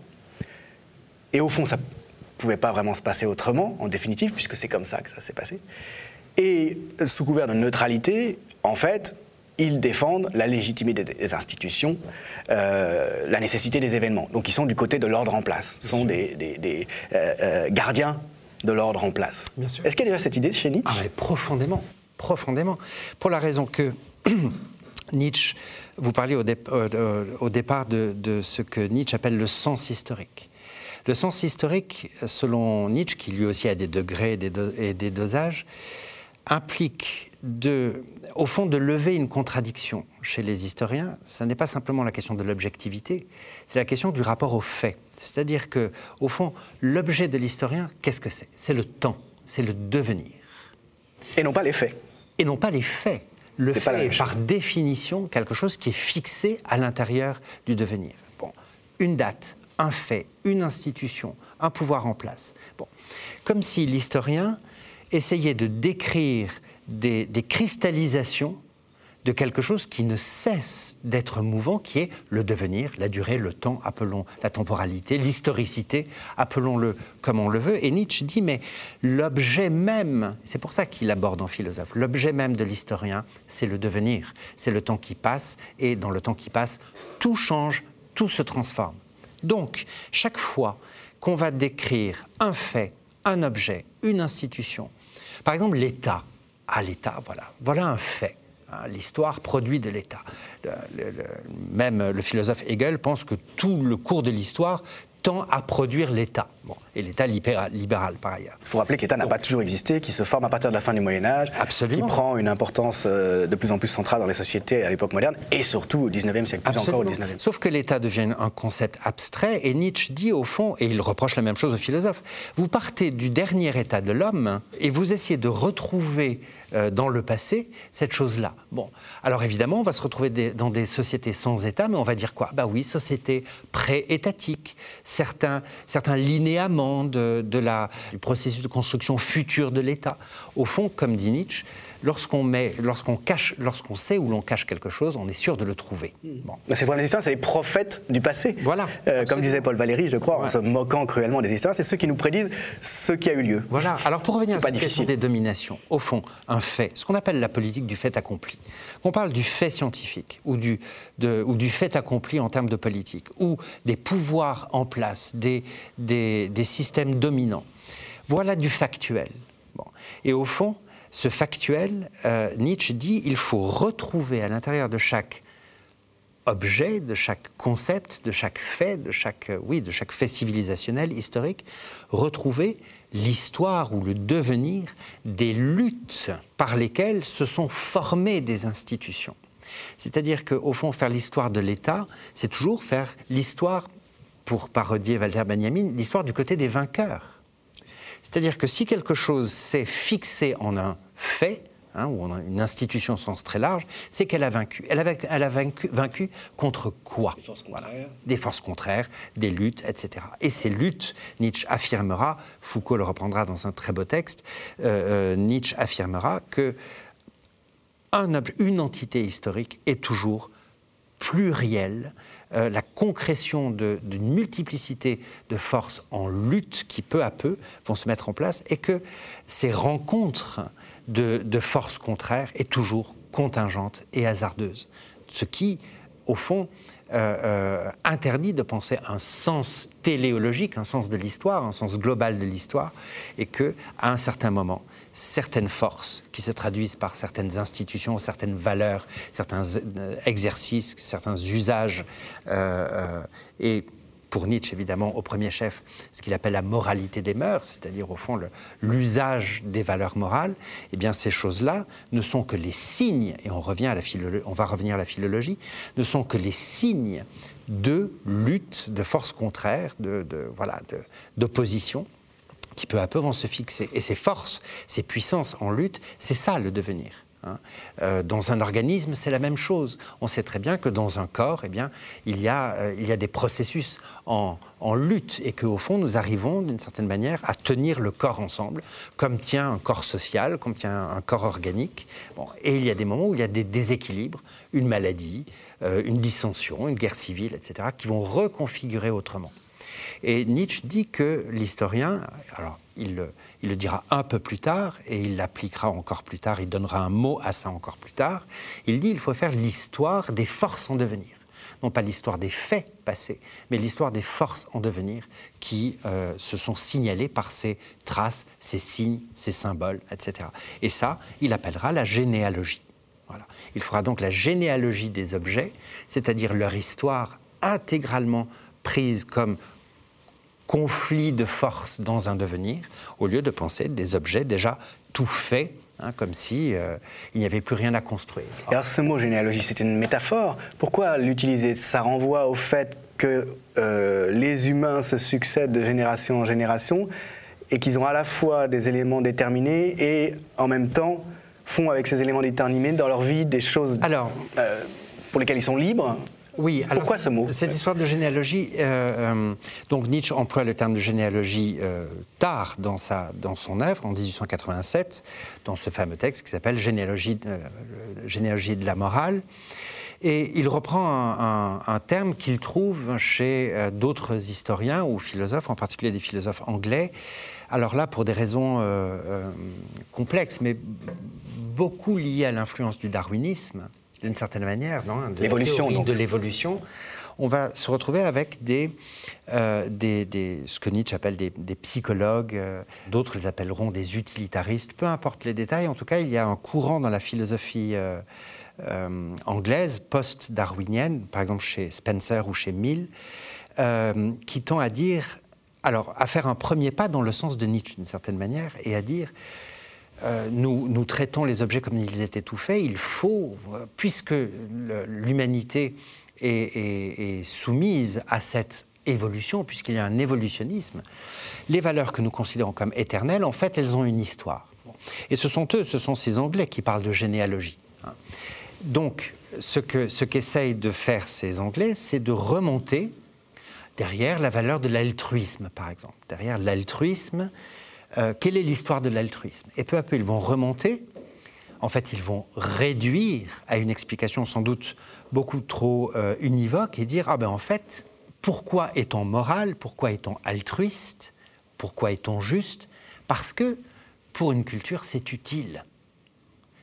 Et au fond, ça ne pouvait pas vraiment se passer autrement, en définitive, puisque c'est comme ça que ça s'est passé. Et sous couvert de neutralité, en fait, ils défendent la légitimité des institutions, euh, la nécessité des événements. Donc ils sont du côté de l'ordre en place, ils sont des, euh, euh, gardiens de l'ordre en place. Est-ce qu'il y a déjà cette idée chez Nietzsche? Ah, Profondément, profondément. Pour la raison que <clears throat> Nietzsche, vous parliez au, départ de, ce que Nietzsche appelle le sens historique. Le sens historique, selon Nietzsche, qui lui aussi a des degrés et des dosages, implique de, au fond de lever une contradiction chez les historiens. Ce n'est pas simplement la question de l'objectivité, c'est la question du rapport au fait. C'est-à-dire que, au fond, l'objet de l'historien, qu'est-ce que c'est? C'est le temps, c'est le devenir. Et non pas les faits. Et non pas les faits. Le fait est par définition quelque chose qui est fixé à l'intérieur du devenir. Bon, une date, un fait, une institution, un pouvoir en place. Bon, comme si l'historien essayait de décrire des, cristallisations de quelque chose qui ne cesse d'être mouvant, qui est le devenir, la durée, le temps, appelons la temporalité, l'historicité, appelons-le comme on le veut. Et Nietzsche dit, mais l'objet même, c'est pour ça qu'il aborde en philosophe, l'objet même de l'historien, c'est le devenir, c'est le temps qui passe, et dans le temps qui passe, tout change, tout se transforme. Donc, chaque fois qu'on va décrire un fait, un objet, une institution, par exemple l'État, à l'État. Voilà, voilà un fait. Hein, l'histoire produit de l'État. même le philosophe Hegel pense que tout le cours de l'histoire tend à produire l'État. Bon, et l'État libéral, par ailleurs. Il faut rappeler que l'État n'a pas toujours existé, qu'il se forme à partir de la fin du Moyen Âge, qui prend une importance euh, de plus en plus centrale dans les sociétés à l'époque moderne, et surtout au 19e siècle, plus encore au 19e. Sauf que l'État devient un concept abstrait, et Nietzsche dit au fond, et il reproche la même chose aux philosophes, vous partez du dernier état de l'homme, et vous essayez de retrouver euh, dans le passé cette chose-là. Bon, alors évidemment, on va se retrouver dans des sociétés sans État, mais on va dire quoi? Bah oui, société pré-étatique, certains, certains linéaments de, la, du processus de construction future de l'État. Au fond, comme dit Nietzsche, lorsqu'on met, lorsqu'on cache, lorsqu'on sait où l'on cache quelque chose, on est sûr de le trouver. Hmm. Bon. C'est pour les historiens, c'est les prophètes du passé. Voilà. Euh, comme disait Paul Valéry, je crois, en se moquant cruellement des historiens, c'est ceux qui nous prédisent ce qui a eu lieu. Voilà. Alors pour revenir à cette question des dominations, au fond, un fait, ce qu'on appelle la politique du fait accompli. On parle du fait scientifique ou du, ou du fait accompli en termes de politique, ou des pouvoirs en place, des, des, des systèmes dominants. Voilà du factuel. Bon. Et au fond, ce factuel, euh, Nietzsche dit il faut retrouver à l'intérieur de chaque objet, de chaque concept, de chaque fait, de chaque, euh, oui, de chaque fait civilisationnel, historique, retrouver l'histoire ou le devenir des luttes par lesquelles se sont formées des institutions. C'est-à-dire qu'au fond, faire l'histoire de l'État, c'est toujours faire l'histoire, pour parodier Walter Benjamin, l'histoire du côté des vainqueurs. C'est-à-dire que si quelque chose s'est fixé en un fait, hein, ou en une institution au sens très large, c'est qu'elle a vaincu. Elle a, elle a vaincu, vaincu, contre quoi? Des forces contraires. Des forces contraires, des luttes, etc. Et ces luttes, Nietzsche affirmera, Foucault le reprendra dans un très beau texte, euh, euh, Nietzsche affirmera que un, une entité historique est toujours plurielle euh, la concrétion d'une multiplicité de forces en lutte qui peu à peu vont se mettre en place et que ces rencontres de, forces contraires est toujours contingente et hasardeuse. Ce qui, au fond, euh, euh, interdit de penser un sens téléologique, un sens de l'histoire, un sens global de l'histoire, et que, à un certain moment, certaines forces qui se traduisent par certaines institutions, certaines valeurs, certains euh, exercices, certains usages, et pour Nietzsche, évidemment, au premier chef, ce qu'il appelle la moralité des mœurs, c'est-à-dire au fond l'usage des valeurs morales, eh bien ces choses-là ne sont que les signes, et on, revient à la on va revenir à la philologie, ne sont que les signes de lutte, de forces contraires, de, de voilà, d'opposition qui peu à peu vont se fixer. Et ces forces, ces puissances en lutte, c'est ça le devenir. Hein. Euh, dans un organisme, c'est la même chose. On sait très bien que dans un corps, eh bien, il, y a, euh, il y a des processus en, lutte et qu'au fond, nous arrivons d'une certaine manière à tenir le corps ensemble, comme tient un corps social, comme tient un corps organique. Bon, et il y a des moments où il y a des déséquilibres, une maladie, euh, une dissension, une guerre civile, etc., qui vont reconfigurer autrement. Et Nietzsche dit que l'historien, alors il le, dira un peu plus tard et il l'appliquera encore plus tard, il donnera un mot à ça encore plus tard. Il dit qu'il faut faire l'histoire des forces en devenir. Non pas l'histoire des faits passés, mais l'histoire des forces en devenir qui euh, se sont signalées par ces traces, ces signes, ces symboles, etc. Et ça, il appellera la généalogie. Voilà. Il fera donc la généalogie des objets, c'est-à-dire leur histoire intégralement prise comme conflit de force dans un devenir, au lieu de penser des objets déjà tout faits, hein, comme si euh, il n'y avait plus rien à construire. alors ce mot généalogie, c'est une métaphore. Pourquoi l'utiliser? Ça renvoie au fait que euh, les humains se succèdent de génération en génération et qu'ils ont à la fois des éléments déterminés et en même temps font avec ces éléments déterminés dans leur vie des choses alors, euh, pour lesquelles ils sont libres oui, alors Pourquoi ce mot Cette histoire de généalogie, euh, euh, donc Nietzsche emploie le terme de généalogie euh, tard dans, sa, dans son œuvre, en 1887, dans ce fameux texte qui s'appelle généalogie, généalogie de la morale. Et il reprend un, terme qu'il trouve chez d'autres historiens ou philosophes, en particulier des philosophes anglais. Alors là, pour des raisons complexes, mais beaucoup liées à l'influence du darwinisme, d'une certaine manière, non de l'évolution, de l'évolution, on va se retrouver avec des, euh, des, ce que Nietzsche appelle des, psychologues, euh, d'autres les appelleront des utilitaristes, peu importe les détails, en tout cas, il y a un courant dans la philosophie euh, anglaise, post-darwinienne, par exemple chez Spencer ou chez Mill, qui tend à dire, alors, à faire un premier pas dans le sens de Nietzsche d'une certaine manière, et à dire, euh, nous, traitons les objets comme ils étaient tout faits, il faut, puisque l'humanité est, soumise à cette évolution, puisqu'il y a un évolutionnisme, les valeurs que nous considérons comme éternelles, en fait, elles ont une histoire. Et ce sont eux, ce sont ces Anglais qui parlent de généalogie. Hein. Donc, ce qu'essayent ce de faire ces Anglais, c'est de remonter derrière la valeur de l'altruisme, par exemple. Derrière l'altruisme, euh, quelle est l'histoire de l'altruisme? Et peu à peu, ils vont remonter. En fait, ils vont réduire à une explication sans doute beaucoup trop euh, univoque et dire ah ben en fait, pourquoi est-on moral? Pourquoi est-on altruiste? Pourquoi est-on juste? Parce que pour une culture, c'est utile.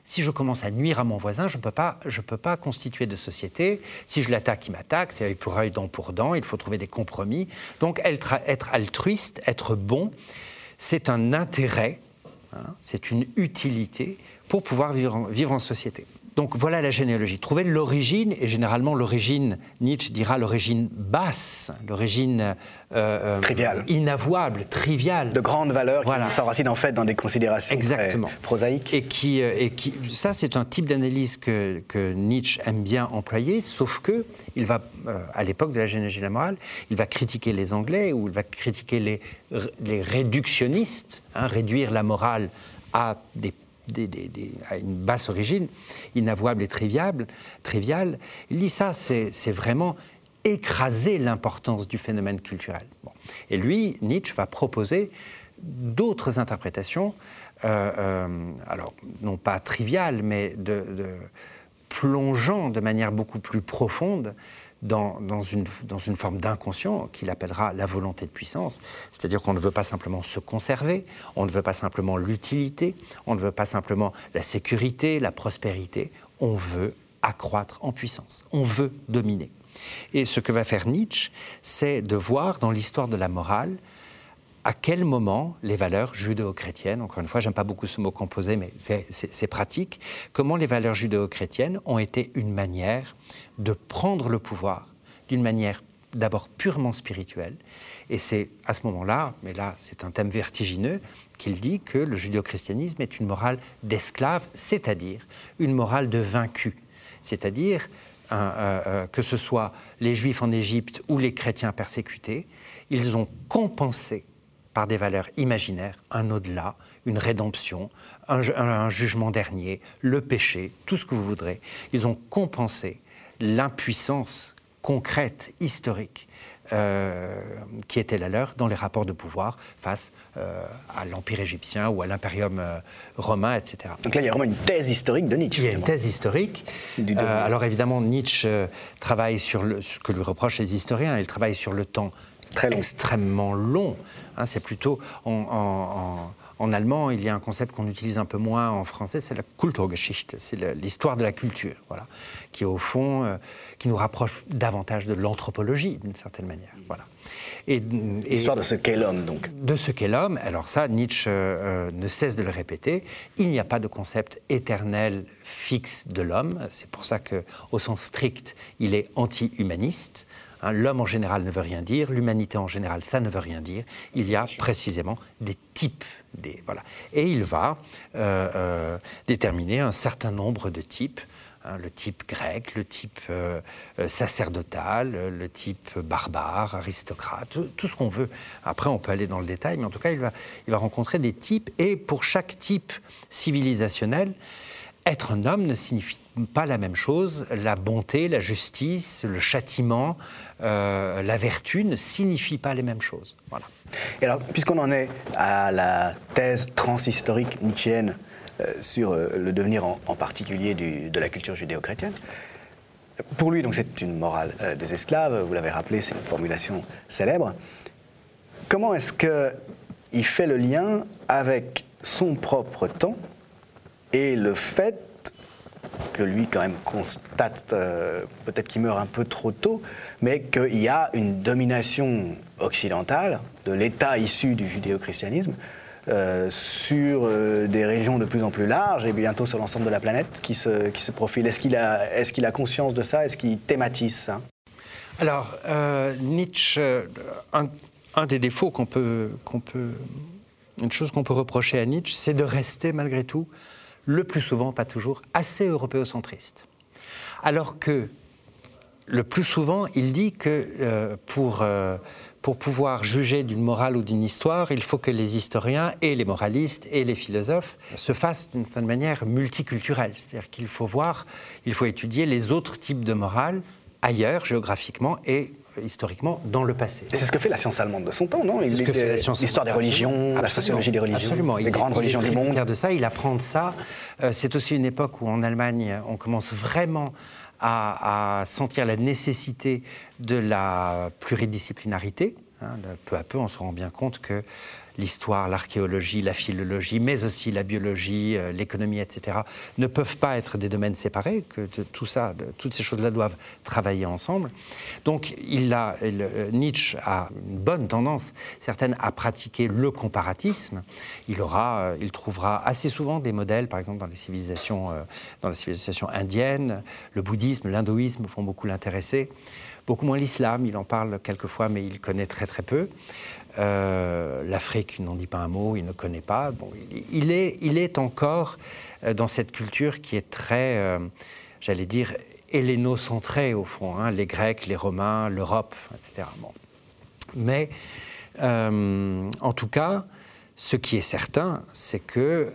Si je commence à nuire à mon voisin, je ne peux, pas, peux pas constituer de société. Si je l'attaque, il m'attaque, c'est œil pour œil, dent pour dent, il faut trouver des compromis. Donc être, être altruiste, être bon, c'est un intérêt, hein, c'est une utilité pour pouvoir vivre en société. Donc voilà la généalogie. Trouver l'origine, et généralement l'origine, Nietzsche dira l'origine basse, l'origine euh, euh, triviale, inavouable, triviale. De grande valeur qui s'enracine en fait dans des considérations Exactement. prosaïques. Et qui, euh, et qui, ça c'est un type d'analyse que, que, Nietzsche aime bien employer, sauf que il va, à l'époque de la généalogie de la morale, il va critiquer les Anglais ou il va critiquer les, les réductionnistes, hein, réduire la morale à des à une basse origine, inavouable et triviable, triviale. Il dit ça, c'est vraiment écraser l'importance du phénomène culturel. Et lui, Nietzsche va proposer d'autres interprétations, euh, euh, alors non pas triviales, mais de, plongeant de manière beaucoup plus profonde dans, une, dans une forme d'inconscient qu'il appellera la volonté de puissance. C'est-à-dire qu'on ne veut pas simplement se conserver, on ne veut pas simplement l'utilité, on ne veut pas simplement la sécurité, la prospérité, on veut accroître en puissance, on veut dominer. Et ce que va faire Nietzsche, c'est de voir dans l'histoire de la morale à quel moment les valeurs judéo-chrétiennes, encore une fois, j'aime pas beaucoup ce mot composé, mais c'est pratique, comment les valeurs judéo-chrétiennes ont été une manière de prendre le pouvoir d'une manière d'abord purement spirituelle. Et c'est à ce moment-là, mais là c'est un thème vertigineux, qu'il dit que le judéo-christianisme est une morale d'esclave, c'est-à-dire une morale de vaincu. C'est-à-dire euh, euh, que ce soit les juifs en Égypte ou les chrétiens persécutés, ils ont compensé par des valeurs imaginaires, un au-delà, une rédemption, un, jugement dernier, le péché, tout ce que vous voudrez. Ils ont compensé l'impuissance concrète, historique, euh, qui était la leur dans les rapports de pouvoir face euh, à l'Empire égyptien ou à l'Imperium euh, romain, etc. Donc là, il y a vraiment une thèse historique de Nietzsche. Il y a une thèse historique. alors évidemment, Nietzsche travaille sur le, ce que lui reprochent les historiens, il travaille sur le temps Très extrêmement long. Hein, c'est plutôt en en allemand, il y a un concept qu'on utilise un peu moins en français, c'est la Kulturgeschichte, c'est l'histoire de la culture, voilà, qui au fond, euh, qui nous rapproche davantage de l'anthropologie d'une certaine manière, voilà. Et, L'histoire de ce qu'est l'homme, donc. De ce qu'est l'homme. Alors ça, Nietzsche euh, ne cesse de le répéter. Il n'y a pas de concept éternel fixe de l'homme. C'est pour ça que, au sens strict, il est anti-humaniste. Hein, l'homme en général ne veut rien dire, l'humanité en général, ça ne veut rien dire. Il y a précisément des types. Et il va euh, euh, déterminer un certain nombre de types. Hein, le type grec, le type euh, sacerdotal, le type barbare, aristocrate, tout, ce qu'on veut. Après, on peut aller dans le détail, mais en tout cas, il va rencontrer des types. Et pour chaque type civilisationnel, être un homme ne signifie pas la même chose. La bonté, la justice, le châtiment, euh, la vertu ne signifient pas les mêmes choses. Voilà. Et alors, puisqu'on en est à la thèse transhistorique nietzschéenne euh, sur euh, le devenir en, particulier de la culture judéo-chrétienne, pour lui, donc, c'est une morale des esclaves, vous l'avez rappelé, c'est une formulation célèbre. Comment est-ce qu'il fait le lien avec son propre temps et le fait que lui quand même constate, euh, peut-être qu'il meurt un peu trop tôt, mais qu'il y a une domination occidentale de l'État issu du judéo-christianisme euh, sur euh, des régions de plus en plus larges et bientôt sur l'ensemble de la planète qui se, qui se profile. Est-ce qu'il a, est qu'il a conscience de ça? Est-ce qu'il thématise ça? Alors, Nietzsche, un, des défauts qu'on peut, qu'on peut, une chose qu'on peut reprocher à Nietzsche, c'est de rester malgré tout le plus souvent, pas toujours, assez européocentriste. Alors que le plus souvent, il dit que euh, pour, euh, pour pouvoir juger d'une morale ou d'une histoire, il faut que les historiens et les moralistes et les philosophes se fassent d'une certaine manière multiculturels. C'est-à-dire qu'il faut voir, il faut étudier les autres types de morale ailleurs, géographiquement, et historiquement dans le passé. C'est ce que fait la science allemande de son temps, non? L'histoire des religions, la sociologie des religions, absolument. les grandes religions du monde. de ça, il apprend de ça. Euh, c'est aussi une époque où en Allemagne, on commence vraiment à, sentir la nécessité de la pluridisciplinarité. Hein. peu à peu, on se rend bien compte que l'histoire, l'archéologie, la philologie, mais aussi la biologie, euh, l'économie, etc., ne peuvent pas être des domaines séparés, que tout ça, toutes ces choses-là doivent travailler ensemble. Donc il a, euh, Nietzsche a une bonne tendance certaine à pratiquer le comparatisme. Il, aura, euh, il trouvera assez souvent des modèles, par exemple dans les civilisations, dans les civilisations indiennes, le bouddhisme, l'hindouisme font beaucoup l'intéresser beaucoup moins l'islam, il en parle quelquefois, mais il connaît très très peu. Euh, L'Afrique, n'en dit pas un mot, il ne connaît pas. Bon, il, est, il est encore euh, dans cette culture qui est très, euh, j'allais dire, hellénocentrée au fond, hein, les Grecs, les Romains, l'Europe, etc. Mais en tout cas, ce qui est certain, c'est que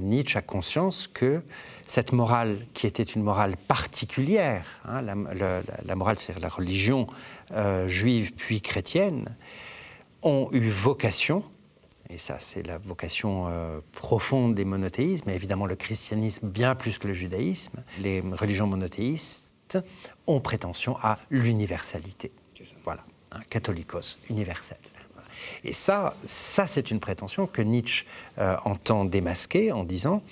Nietzsche a conscience que cette morale, qui était une morale particulière, hein, la, morale, c'est la religion juive puis chrétienne, ont eu vocation, et ça c'est la vocation euh, profonde des monothéismes, mais évidemment le christianisme bien plus que le judaïsme, les religions monothéistes ont prétention à l'universalité. Voilà, un catholicos universel. Et ça, ça c'est une prétention que Nietzsche euh, entend démasquer en disant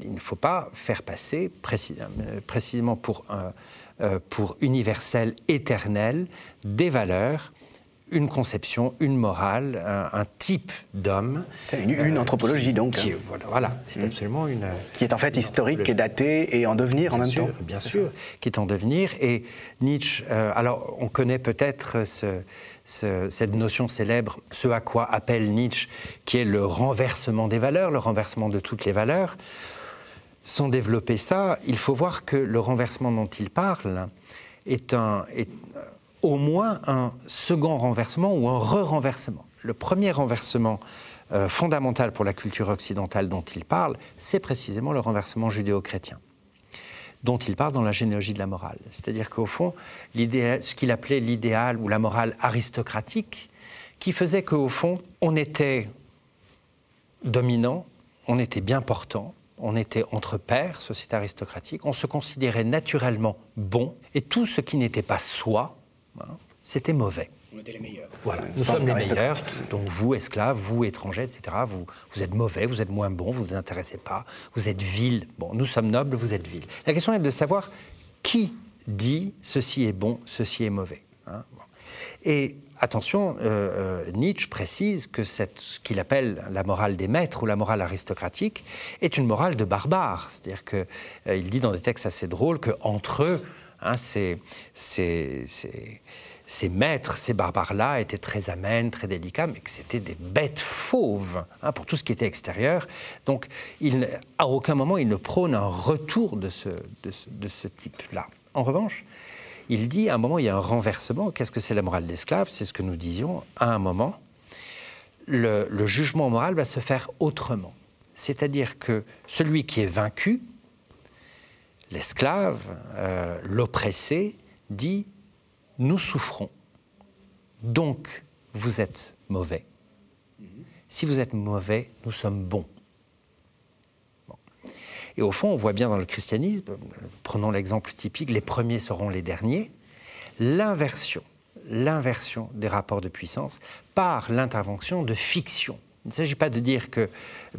il ne faut pas faire passer euh, précisément pour, pour universel éternel des valeurs une conception, une morale, un, type d'homme. Une, une, anthropologie donc. Qui, voilà, c'est mmh. absolument une. Qui est en fait historique, et datée et en devenir en même temps. Bien sûr, qui est en devenir. Et Nietzsche, euh, alors on connaît peut-être ce, cette notion célèbre, ce à quoi appelle Nietzsche, qui est le renversement des valeurs, le renversement de toutes les valeurs. Sans développer ça, il faut voir que le renversement dont il parle est un, est, au moins un second renversement ou un re-renversement. le premier renversement euh, fondamental pour la culture occidentale dont il parle, c'est précisément le renversement judéo-chrétien dont il parle dans la généalogie de la morale. C'est-à-dire qu'au fond, ce qu'il appelait l'idéal ou la morale aristocratique, qui faisait qu'au fond, on était dominant, on était bien portant, on était entre pairs, société aristocratique, on se considérait naturellement bon, et tout ce qui n'était pas soi, c'était mauvais. On était les meilleurs. Voilà, nous sommes les meilleurs. Donc vous, esclaves, vous, étrangers, etc., vous, vous êtes mauvais, vous êtes moins bon, vous ne vous intéressez pas, vous êtes vil. Bon, nous sommes nobles, vous êtes vil. La question est de savoir qui dit ceci est bon, ceci est mauvais. Hein. Et attention, euh, euh, Nietzsche précise que cette, ce qu'il appelle la morale des maîtres ou la morale aristocratique est une morale de barbares. C'est-à-dire qu'il euh, dit dans des textes assez drôles qu'entre eux, hein, c'est ces maîtres, ces barbares-là étaient très amènes, très délicats, mais que c'était des bêtes fauves hein, pour tout ce qui était extérieur. Donc, à aucun moment, il ne prône un retour de ce, de ce, type-là. En revanche, il dit à un moment, il y a un renversement. Qu'est-ce que c'est la morale d'esclave C'est ce que nous disions. À un moment, le, jugement moral va se faire autrement. C'est-à-dire que celui qui est vaincu, l'esclave, euh, l'oppressé, dit nous souffrons, donc vous êtes mauvais. Si vous êtes mauvais, nous sommes bons. Et au fond, on voit bien dans le christianisme, prenons l'exemple typique, les premiers seront les derniers, l'inversion, l'inversion des rapports de puissance par l'intervention de fiction il ne s'agit pas de dire que,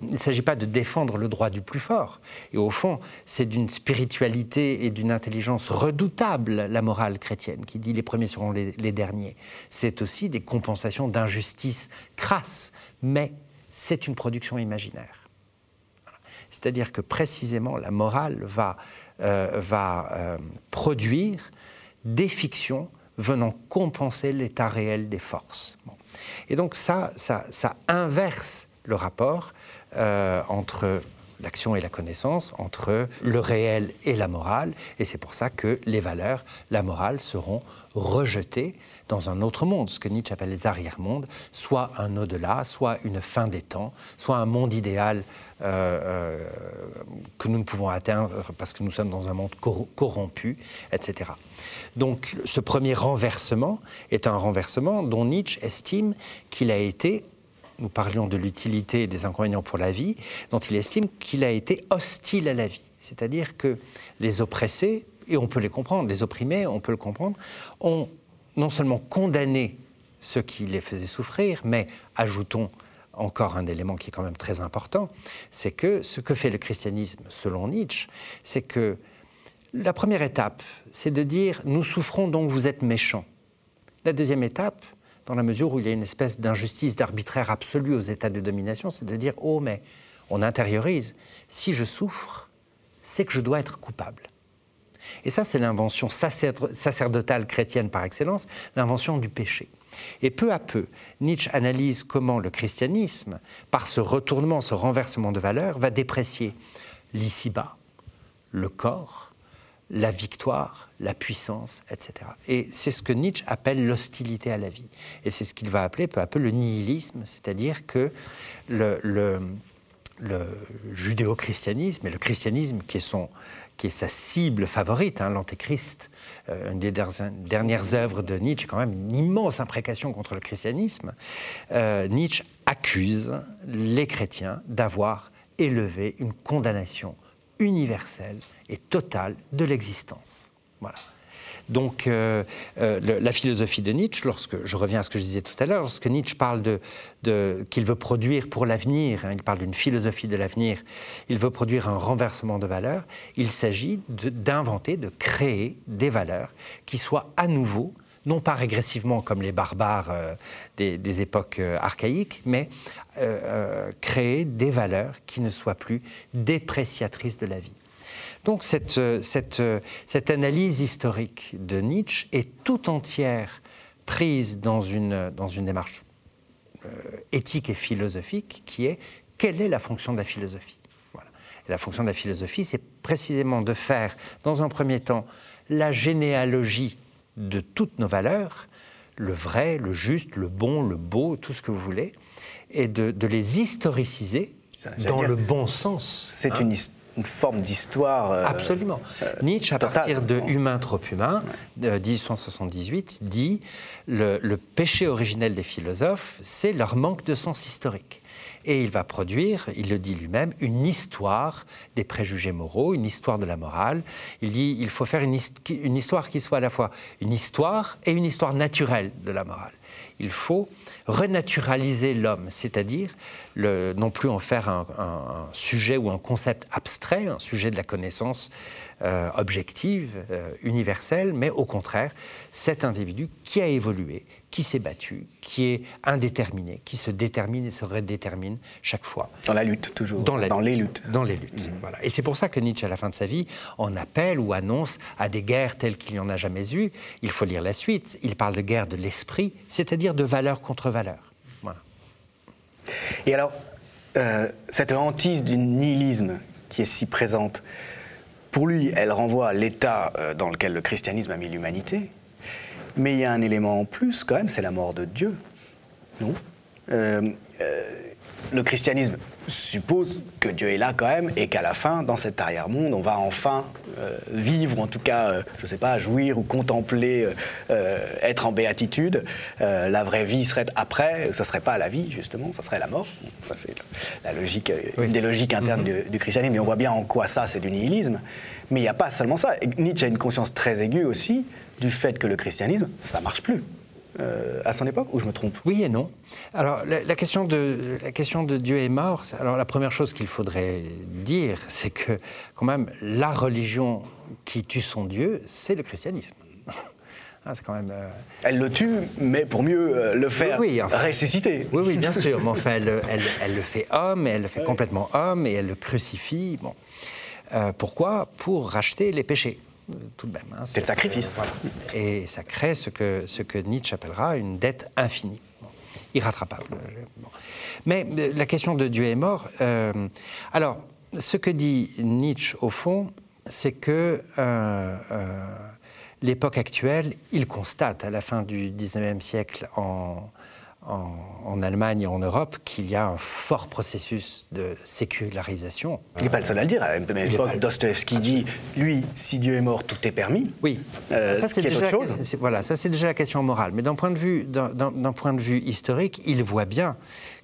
il ne s'agit pas de défendre le droit du plus fort. Et au fond, c'est d'une spiritualité et d'une intelligence redoutable la morale chrétienne qui dit les premiers seront les, derniers. C'est aussi des compensations d'injustice crasse, mais c'est une production imaginaire. C'est-à-dire que précisément la morale va, euh, va euh, produire des fictions venant compenser l'état réel des forces. Et donc ça, ça, inverse le rapport euh, entre l'action et la connaissance, entre le réel et la morale, et c'est pour ça que les valeurs, la morale, seront rejetées dans un autre monde, ce que Nietzsche appelle les arrière-mondes, soit un au-delà, soit une fin des temps, soit un monde idéal euh, euh, que nous ne pouvons atteindre parce que nous sommes dans un monde corrompu, etc. Donc ce premier renversement est un renversement dont Nietzsche estime qu'il a été nous parlions de l'utilité et des inconvénients pour la vie, dont il estime qu'il a été hostile à la vie. C'est-à-dire que les oppressés, et on peut les comprendre, les opprimés, on peut le comprendre, ont non seulement condamné ceux qui les faisaient souffrir, mais ajoutons encore un élément qui est quand même très important, c'est que ce que fait le christianisme, selon Nietzsche, c'est que la première étape, c'est de dire nous souffrons donc vous êtes méchants. La deuxième étape, dans la mesure où il y a une espèce d'injustice, d'arbitraire absolu aux états de domination, c'est de dire oh mais on intériorise, si je souffre, c'est que je dois être coupable. Et ça, c'est l'invention sacerdotale chrétienne par excellence, l'invention du péché. Et peu à peu, Nietzsche analyse comment le christianisme, par ce retournement, ce renversement de valeurs, va déprécier l'ici-bas, le corps, la victoire, la puissance, etc. Et c'est ce que Nietzsche appelle l'hostilité à la vie. Et c'est ce qu'il va appeler peu à peu le nihilisme, c'est-à-dire que le, le, judéo-christianisme et le christianisme qui est, son, qui est sa cible favorite, hein, l'antéchrist, euh, une des dernières œuvres de Nietzsche, quand même une immense imprécation contre le christianisme, euh, Nietzsche accuse les chrétiens d'avoir élevé une condamnation universelle et totale de l'existence. Voilà. Donc, euh, euh, la philosophie de Nietzsche, lorsque je reviens à ce que je disais tout à l'heure, lorsque Nietzsche parle de, qu'il veut produire pour l'avenir, hein, il parle d'une philosophie de l'avenir, il veut produire un renversement de valeurs, il s'agit d'inventer, de, créer des valeurs qui soient à nouveau non pas régressivement comme les barbares euh, des, époques archaïques, mais créer des valeurs qui ne soient plus dépréciatrices de la vie. Donc cette, euh, euh, cette, analyse historique de Nietzsche est tout entière prise dans une, dans une démarche euh, éthique et philosophique qui est quelle est la fonction de la philosophie? La fonction de la philosophie, c'est précisément de faire, dans un premier temps, la généalogie de toutes nos valeurs, le vrai, le juste, le bon, le beau, tout ce que vous voulez, et de, les historiciser dans le bon sens. C'est hein. une, une, forme d'histoire. Euh, Absolument. Euh, Nietzsche, à partir de Humain trop humain, de 1878, dit le, le péché originel des philosophes, c'est leur manque de sens historique et il va produire, il le dit lui-même, une histoire des préjugés moraux, une histoire de la morale. Il dit il faut faire une, une histoire qui soit à la fois une histoire et une histoire naturelle de la morale. Il faut renaturaliser l'homme, c'est-à-dire non plus en faire un, sujet ou un concept abstrait, un sujet de la connaissance euh, objective, euh, universelle, mais au contraire, cet individu qui a évolué, qui s'est battu, qui est indéterminé, qui se détermine et se redétermine chaque fois. Dans la lutte, toujours. Dans, les luttes. Dans les luttes. Mmh. Voilà. Et c'est pour ça que Nietzsche, à la fin de sa vie, en appelle ou annonce à des guerres telles qu'il n'y en a jamais eu. Il faut lire la suite. Il parle de guerre de l'esprit, c'est-à-dire de valeur contre valeur. Voilà. Et alors, euh, cette hantise du nihilisme qui est si présente, pour lui, elle renvoie à l'état euh, dans lequel le christianisme a mis l'humanité. Mais il y a un élément en plus, quand même, c'est la mort de Dieu. Non? Euh, Le christianisme suppose que Dieu est là quand même et qu'à la fin, dans cet arrière-monde, on va enfin euh, vivre, en tout cas, euh, je ne sais pas, jouir ou contempler, euh, être en béatitude. la vraie vie serait après, ça ne serait pas la vie, justement, ça serait la mort. Ça, c'est la logique, une des logiques internes mm-hmm. du, christianisme. Mais on voit bien en quoi ça, c'est du nihilisme. Mais il n'y a pas seulement ça. Nietzsche a une conscience très aiguë aussi du fait que le christianisme, ça ne marche plus. Euh, à son époque, ou je me trompe? Oui et non. Alors, la, question de, la question de Dieu est mort, alors la première chose qu'il faudrait dire, c'est que, quand même, la religion qui tue son Dieu, c'est le christianisme. <laughs> Ah, quand même, euh, Elle le tue, mais pour mieux euh, le faire ressusciter. Oui, oui, bien sûr. Mais enfin, <laughs> elle, elle, le fait homme, et elle le fait complètement homme, et elle le crucifie. Bon. pourquoi? Pour racheter les péchés tout de même. Hein, c'est le sacrifice. Et ça crée ce que, ce que Nietzsche appellera une dette infinie, irrattrapable. Mais euh, la question de Dieu est mort. Euh, alors, ce que dit Nietzsche, au fond, c'est que euh, l'époque actuelle, il constate à la fin du XIXe siècle en, en, Allemagne et en Europe qu'il y a un fort processus de sécularisation. Il n'est pas le seul à le dire. À la même époque, Dostoevsky dit lui, si Dieu est mort, tout est permis. Oui. Euh, ça, c'est déjà, chose. Voilà, ça, c'est déjà la question morale. Mais d'un point, de vue, d'un point de vue historique, il voit bien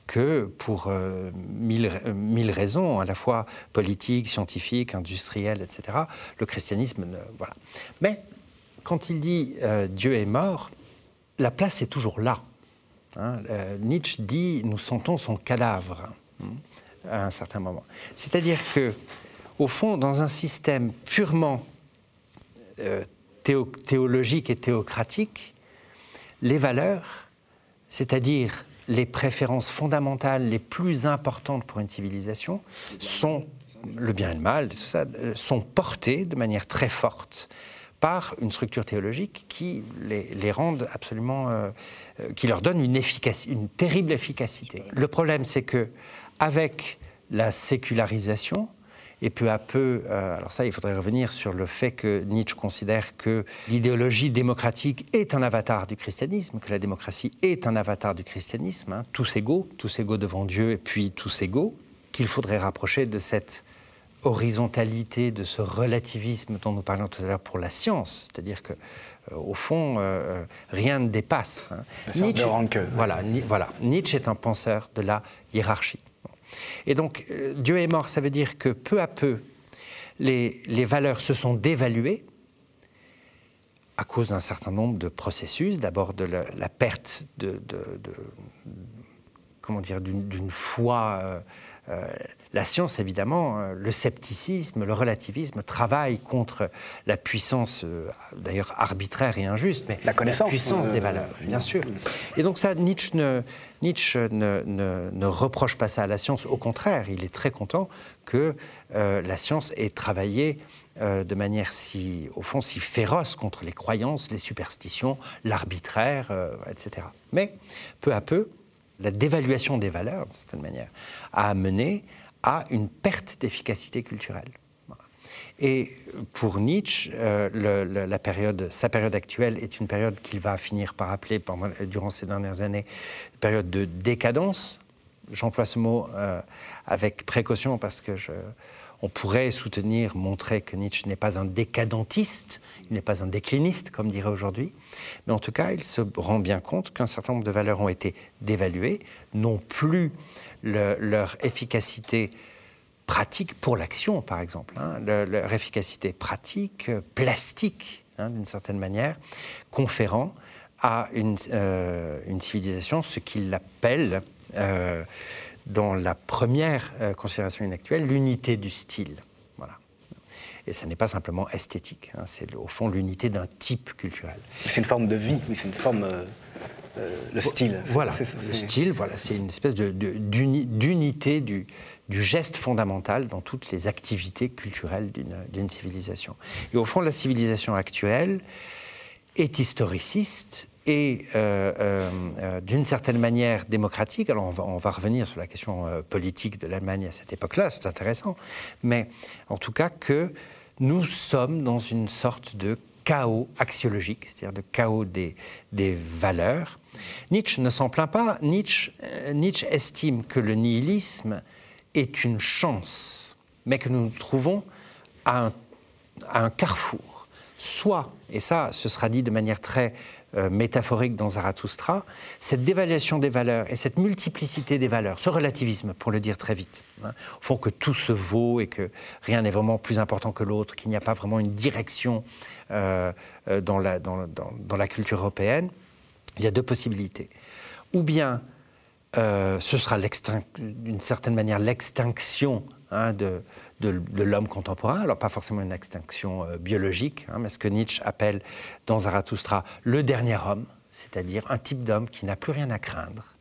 que pour euh, mille, mille, raisons, à la fois politiques, scientifiques, industrielles, etc., le christianisme. voilà. Mais quand il dit euh, Dieu est mort, la place est toujours là. Hein, euh, Nietzsche dit nous sentons son cadavre hein, à un certain moment. C'est-à-dire que, au fond, dans un système purement euh, théologique et théocratique, les valeurs, c'est-à-dire les préférences fondamentales les plus importantes pour une civilisation, sont le bien et le mal, tout ça, euh, sont portées de manière très forte par une structure théologique qui les, rende absolument, euh, euh, qui leur donne une, une terrible efficacité. Le problème, c'est que avec la sécularisation, et peu à peu, euh, alors ça, il faudrait revenir sur le fait que Nietzsche considère que l'idéologie démocratique est un avatar du christianisme, que la démocratie est un avatar du christianisme, hein, tous égaux, tous égaux devant Dieu et puis tous égaux, qu'il faudrait rapprocher de cette horizontalité, de ce relativisme dont nous parlions tout à l'heure pour la science, c'est-à-dire que euh, au fond, euh, euh, rien ne dépasse. Hein. Nietzsche, voilà, voilà, Nietzsche est un penseur de la hiérarchie. Et donc, Dieu est mort, ça veut dire que peu à peu, les, les valeurs se sont dévaluées à cause d'un certain nombre de processus. D'abord de la, perte de, de, comment dire, d'une foi la science, évidemment, euh, le scepticisme, le relativisme travaillent contre la puissance, euh, d'ailleurs arbitraire et injuste, mais la, connaissance, puissance des valeurs, bien sûr. Et donc ça, Nietzsche, ne, Nietzsche ne, reproche pas ça à la science, au contraire, il est très content que euh, la science ait travaillé de manière si, au fond, si féroce contre les croyances, les superstitions, l'arbitraire, etc. Mais peu à peu, la dévaluation des valeurs, d'une certaine manière, a amené à une perte d'efficacité culturelle. Et pour Nietzsche, euh, la période, sa période actuelle est une période qu'il va finir par appeler pendant, durant ces dernières années période de décadence. J'emploie ce mot euh, avec précaution parce que on pourrait soutenir, montrer que Nietzsche n'est pas un décadentiste, il n'est pas un décliniste, comme dirait aujourd'hui. Mais en tout cas, il se rend bien compte qu'un certain nombre de valeurs ont été dévaluées, non plus leur efficacité pratique pour l'action, par exemple, hein, leur efficacité pratique, euh, plastique, hein, d'une certaine manière, conférant à une, euh, civilisation ce qu'il appelle, euh, dans la première considération inactuelle, l'unité du style. Et ce n'est pas simplement esthétique, hein, c'est au fond l'unité d'un type culturel. C'est une forme de vie, oui, c'est une forme. Le style. Voilà, le style, voilà, c'est une espèce d'unité du, du geste fondamental dans toutes les activités culturelles d'une civilisation. Et au fond, la civilisation actuelle est historiciste et euh, euh, euh, d'une certaine manière démocratique. Alors on va, on va revenir sur la question politique de l'Allemagne à cette époque-là, c'est intéressant, mais en tout cas que nous sommes dans une sorte de chaos axiologique, c'est-à-dire de chaos des, des valeurs. Nietzsche ne s'en plaint pas. Nietzsche, Nietzsche estime que le nihilisme est une chance, mais que nous nous trouvons à un, carrefour. Soit, et ça, ce sera dit de manière très euh, métaphorique dans Zarathustra, cette dévaluation des valeurs et cette multiplicité des valeurs, ce relativisme, pour le dire très vite, hein, font que tout se vaut et que rien n'est vraiment plus important que l'autre, qu'il n'y a pas vraiment une direction euh, euh, dans, la culture européenne. Il y a deux possibilités. Ou bien euh, ce sera d'une certaine manière l'extinction hein, de, l'homme contemporain. Alors pas forcément une extinction euh, biologique, hein, mais ce que Nietzsche appelle dans Zarathustra le dernier homme, c'est-à-dire un type d'homme qui n'a plus rien à craindre,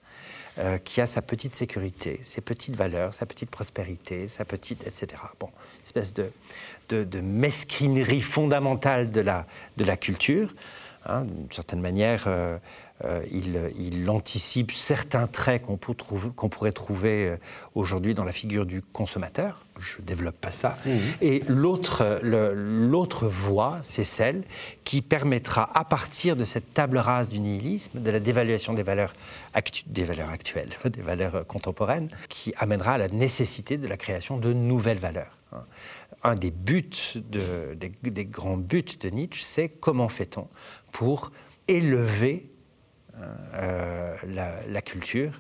euh, qui a sa petite sécurité, ses petites valeurs, sa petite prospérité, sa petite, etc. Bon, espèce de, de, mesquinerie fondamentale de la, de la culture. Hein, d'une certaine manière, euh, il, anticipe certains traits qu'on pourrait trouver euh, aujourd'hui dans la figure du consommateur. Je ne développe pas ça. Mmh. Et l'autre voie, c'est celle qui permettra, à partir de cette table rase du nihilisme, de la dévaluation des valeurs, des valeurs actuelles, <laughs> des valeurs contemporaines, qui amènera à la nécessité de la création de nouvelles valeurs. Hein. Un des buts, des grands buts de Nietzsche, c'est comment fait-on pour élever euh, la, culture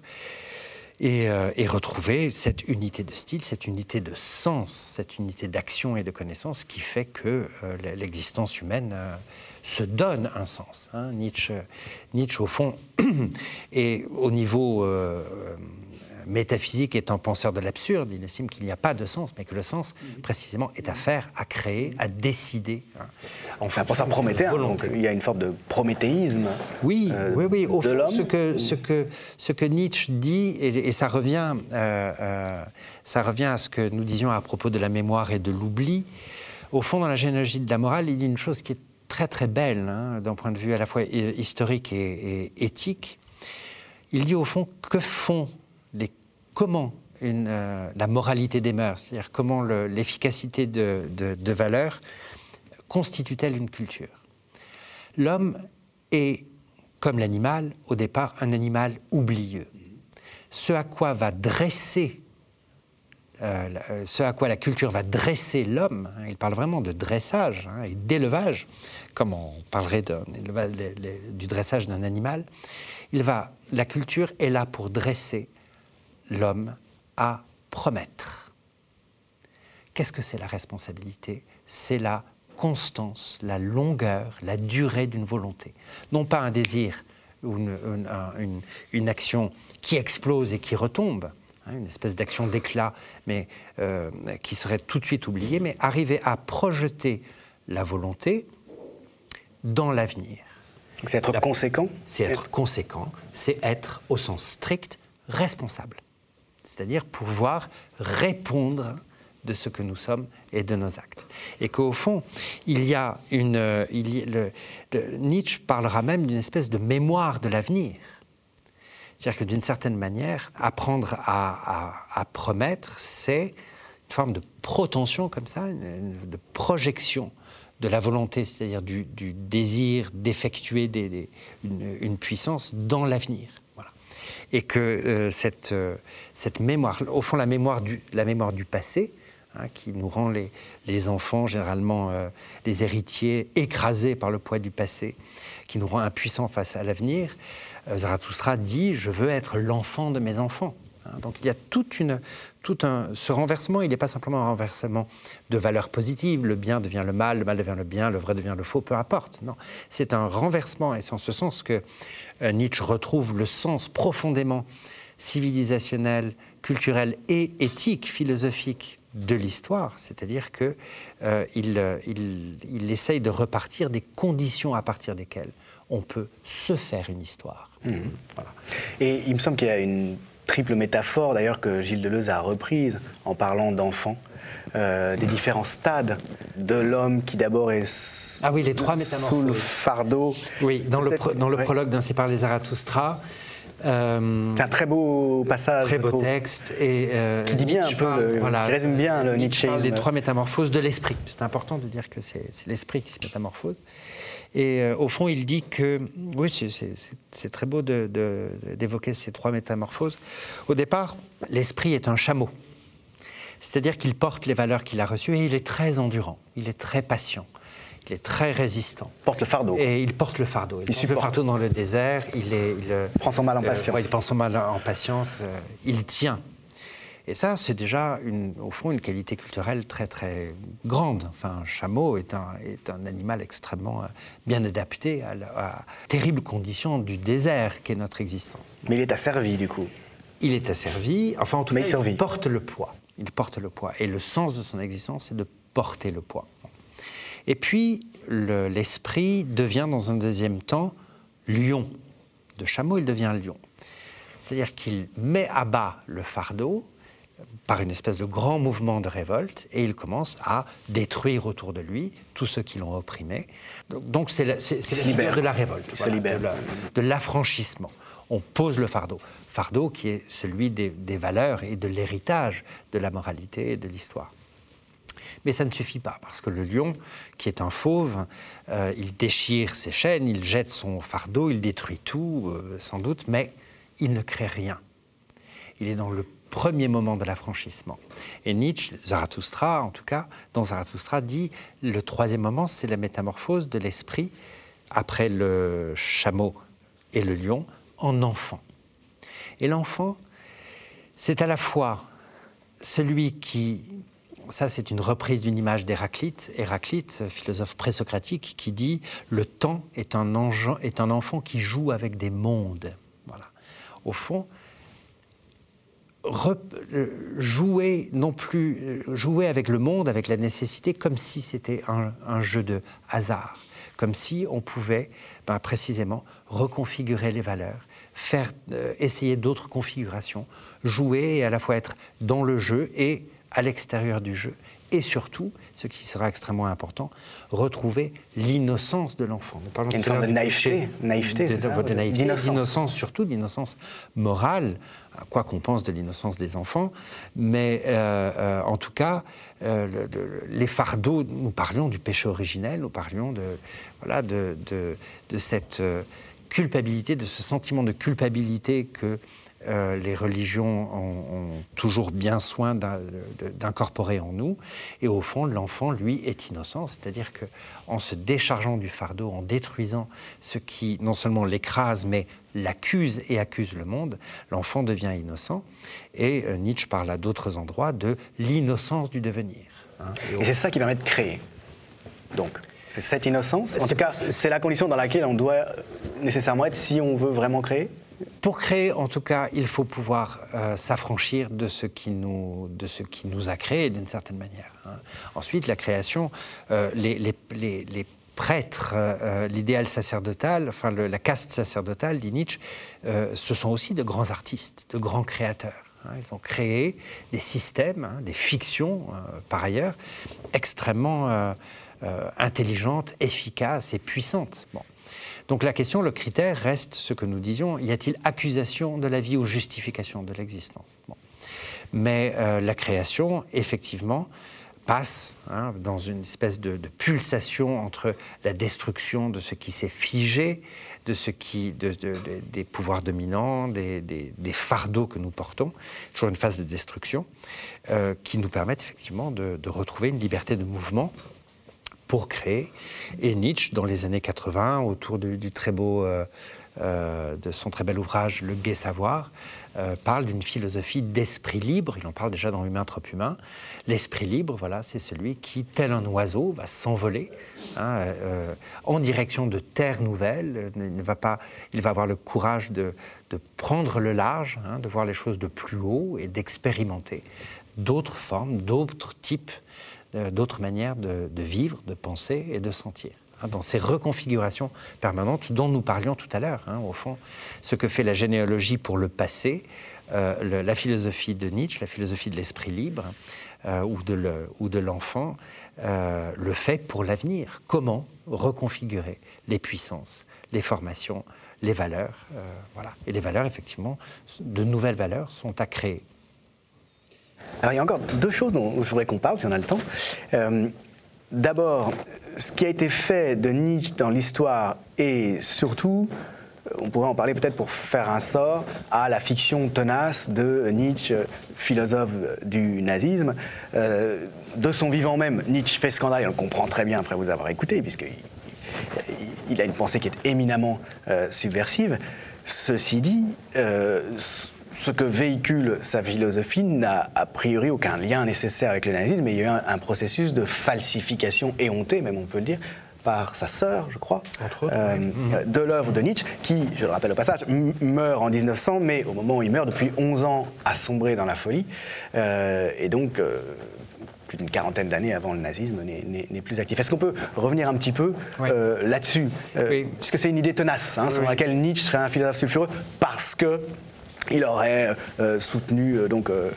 euh, et, retrouver cette unité de style, cette unité de sens, cette unité d'action et de connaissance qui fait que euh, l'existence humaine se donne un sens. Hein. Nietzsche, Nietzsche, au fond, <clears throat> et au niveau métaphysique est un penseur de l'absurde. Il estime qu'il n'y a pas de sens, mais que le sens, précisément, est à faire, à créer, à décider. Hein, enfin, pour ça prométhéen, donc il y a une forme de prométhéisme. Oui, euh, oui, oui. Au fond, ce que, ce, que, ce que Nietzsche dit, et, ça, revient, euh, euh, ça revient à ce que nous disions à propos de la mémoire et de l'oubli. Au fond, dans la généalogie de la morale, il a une chose qui est très très belle, hein, d'un point de vue à la fois historique et, et éthique. Il dit au fond que font comment euh, la moralité des mœurs, c'est-à-dire comment l'efficacité de, de, valeurs constitue-t-elle une culture? L'homme est, comme l'animal, au départ, un animal oublieux. Ce à quoi va dresser, euh, euh, ce à quoi la culture va dresser l'homme, hein, il parle vraiment de dressage hein, et d'élevage, comme on parlerait du dressage d'un animal, la culture est là pour dresser l'homme à promettre. Qu'est-ce que c'est la responsabilité? C'est la constance, la longueur, la durée d'une volonté. Non pas un désir ou une, action qui explose et qui retombe, hein, une espèce d'action d'éclat, mais euh, qui serait tout de suite oubliée, mais arriver à projeter la volonté dans l'avenir. C'est être conséquent? C'est être conséquent, c'est être au sens strict responsable c'est-à-dire pouvoir répondre de ce que nous sommes et de nos actes. Et qu'au fond, il y a une. Euh, il Nietzsche parlera même d'une espèce de mémoire de l'avenir. C'est-à-dire que d'une certaine manière, apprendre à, à promettre, c'est forme de protension comme ça, de projection de la volonté, c'est-à-dire du, désir d'effectuer une, puissance dans l'avenir. Et que euh, cette, euh, cette mémoire, au fond la mémoire du, la mémoire du passé, hein, qui nous rend les, les enfants, généralement euh, les héritiers, écrasés par le poids du passé, qui nous rend impuissants face à l'avenir, Zarathustra dit Je veux être l'enfant de mes enfants. Hein, donc il y a toute une, tout un, ce renversement, il n'est pas simplement un renversement de valeurs positives, le bien devient le mal, le mal devient le bien, le vrai devient le faux, peu importe. Non, c'est un renversement, et c'est en ce sens que euh, Nietzsche retrouve le sens profondément civilisationnel, culturel et éthique, philosophique de l'histoire, c'est-à-dire qu'il euh, il, il, essaye de repartir des conditions à partir desquelles on peut se faire une histoire. Mmh. Et il me semble qu'il y a une triple métaphore d'ailleurs que Gilles Deleuze a reprise en parlant d'enfants. Euh, des différents stades de l'homme qui d'abord est ah oui, les trois sous le fardeau. Oui, dans le, dans le prologue d'Ainsi par les Zarathustra. Euh, c'est un très beau passage. Très beau texte. Et, euh, qui dit bien un peu, voilà, qui résume bien le Nietzsche. Les trois métamorphoses de l'esprit. C'est important de dire que c'est l'esprit qui se métamorphose. Et euh, au fond, il dit que, oui, c'est très beau d'évoquer ces trois métamorphoses. Au départ, l'esprit est un chameau. C'est-à-dire qu'il porte les valeurs qu'il a reçues et il est très endurant, il est très patient, il est très résistant. Il porte le fardeau. Et il porte le fardeau. Il, il porte le fardeau dans le désert, il, est, il prend son mal en patience. il prend son mal en patience, euh, il tient. Et ça, c'est déjà, une, au fond, une qualité culturelle très, très grande. Enfin, un chameau est un, est un animal extrêmement euh, bien adapté à la terrible condition du désert qu'est notre existence. Mais il est asservi, du coup Il est asservi, enfin, en tout cas, il, porte le poids. Il porte le poids. Et le sens de son existence, c'est de porter le poids. Et puis, l'esprit devient, dans un deuxième temps, lion. De chameau, il devient lion. C'est-à-dire qu'il met à bas le fardeau, par une espèce de grand mouvement de révolte et il commence à détruire autour de lui tous ceux qui l'ont opprimé. Donc c'est la, libère de la révolte, de l'affranchissement. On pose le fardeau. Fardeau qui est celui des, valeurs et de l'héritage de la moralité et de l'histoire. Mais ça ne suffit pas, parce que le lion, qui est un fauve, euh, il déchire ses chaînes, il jette son fardeau, il détruit tout, euh, sans doute, mais il ne crée rien. Il est dans le premier moment de l'affranchissement. Et Nietzsche, Zarathustra en tout cas, dans Zarathustra dit le troisième moment, c'est la métamorphose de l'esprit après le chameau et le lion en enfant. Et l'enfant, c'est à la fois celui qui ça, c'est une reprise d'une image d'Héraclite. Héraclite, philosophe présocratique, qui dit Le temps est un, est un enfant qui joue avec des mondes. Voilà. Au fond, jouer non plus euh, jouer avec le monde, avec la nécessité, comme si c'était un, jeu de hasard, comme si on pouvait ben, précisément reconfigurer les valeurs, faire euh, essayer d'autres configurations, jouer et à la fois être dans le jeu et à l'extérieur du jeu, et surtout, ce qui sera extrêmement important, retrouver l'innocence de l'enfant. Nous parlons une forme de naïveté, naïveté, de, naïveté, d'innocence surtout, d'innocence morale, quoi qu'on pense de l'innocence des enfants, mais euh, euh, en tout cas, euh, les fardeaux, nous parlions du péché originel, nous parlions de, voilà, de, de cette culpabilité, de ce sentiment de culpabilité que euh, les religions ont, toujours bien soin d'incorporer en nous. Et au fond, l'enfant, lui, est innocent. C'est-à-dire qu'en se déchargeant du fardeau, en détruisant ce qui non seulement l'écrase, mais l'accuse et accuse le monde, l'enfant devient innocent. Et euh, Nietzsche parle à d'autres endroits de l'innocence du devenir. Hein. et, c'est ça qui permet de créer. Donc, c'est cette innocence. En tout cas, c'est la condition dans laquelle on doit nécessairement être si on veut vraiment créer. Pour créer, en tout cas, il faut pouvoir euh, s'affranchir de, ce qui nous, de ce qui nous a créés d'une certaine manière. Hein. Ensuite, la création, euh, les, prêtres, euh, l'idéal sacerdotal, enfin la caste sacerdotale, dit Nietzsche, ce sont aussi de grands artistes, de grands créateurs. Hein. Ils ont créé des systèmes, hein, des fictions, par ailleurs, extrêmement intelligentes, efficaces et puissantes. Donc la question, le critère reste ce que nous disions, y a-t-il accusation de la vie ou justification de l'existence? Mais la création, effectivement, passe hein, dans une espèce de, pulsation entre la destruction de ce qui s'est figé, de ce qui, des pouvoirs dominants, des, fardeaux que nous portons, toujours une phase de destruction, euh, qui nous permettent effectivement de, retrouver une liberté de mouvement pour créer. Et Nietzsche, dans les années 80, autour du, très beau, euh, euh, de son très bel ouvrage Le Gai Savoir, euh, parle d'une philosophie d'esprit libre. Il en parle déjà dans Humain trop humain. L'esprit libre, voilà, c'est celui qui, tel un oiseau, va s'envoler hein, en direction de terres nouvelles. Il, va pas, il va avoir le courage de, prendre le large, hein, de voir les choses de plus haut et d'expérimenter d'autres formes, d'autres types, d'autres manières de vivre, de penser et de sentir. Hein, dans ces reconfigurations permanentes dont nous parlions tout à l'heure. Hein, au fond, ce que fait la généalogie pour le passé, euh, la philosophie de Nietzsche, la philosophie de l'esprit libre euh, ou de l'enfant, euh, le fait pour l'avenir. Comment reconfigurer les puissances, les formations, les valeurs. voilà. Et les valeurs, effectivement, de nouvelles valeurs sont à créer. Alors il y a encore deux choses dont je voudrais qu'on parle, si on a le temps. D'abord, ce qui a été fait de Nietzsche dans l'histoire et surtout, on pourrait en parler peut-être pour faire un sort à la fiction tenace de Nietzsche, philosophe du nazisme. Euh, de son vivant même, Nietzsche fait scandale, on le comprend très bien après vous avoir écouté, puisqu'il il a une pensée qui est éminemment euh, subversive. Ceci dit, euh, ce que véhicule sa philosophie n'a a priori aucun lien nécessaire avec le nazisme, mais il y a eu un, processus de falsification éhontée, même on peut le dire, par sa sœur, je crois, euh, de l'œuvre de Nietzsche, qui, je le rappelle au passage, meurt en 1900, mais au moment où il meurt, depuis 11 ans, a sombré dans la folie, euh, et donc euh, plus d'une quarantaine d'années avant le nazisme n'est plus actif. Est-ce qu'on peut revenir un petit peu là-dessus? Oui. Puisque c'est une idée tenace, hein, sur laquelle Nietzsche serait un philosophe sulfureux, parce que il aurait euh, soutenu euh, donc euh,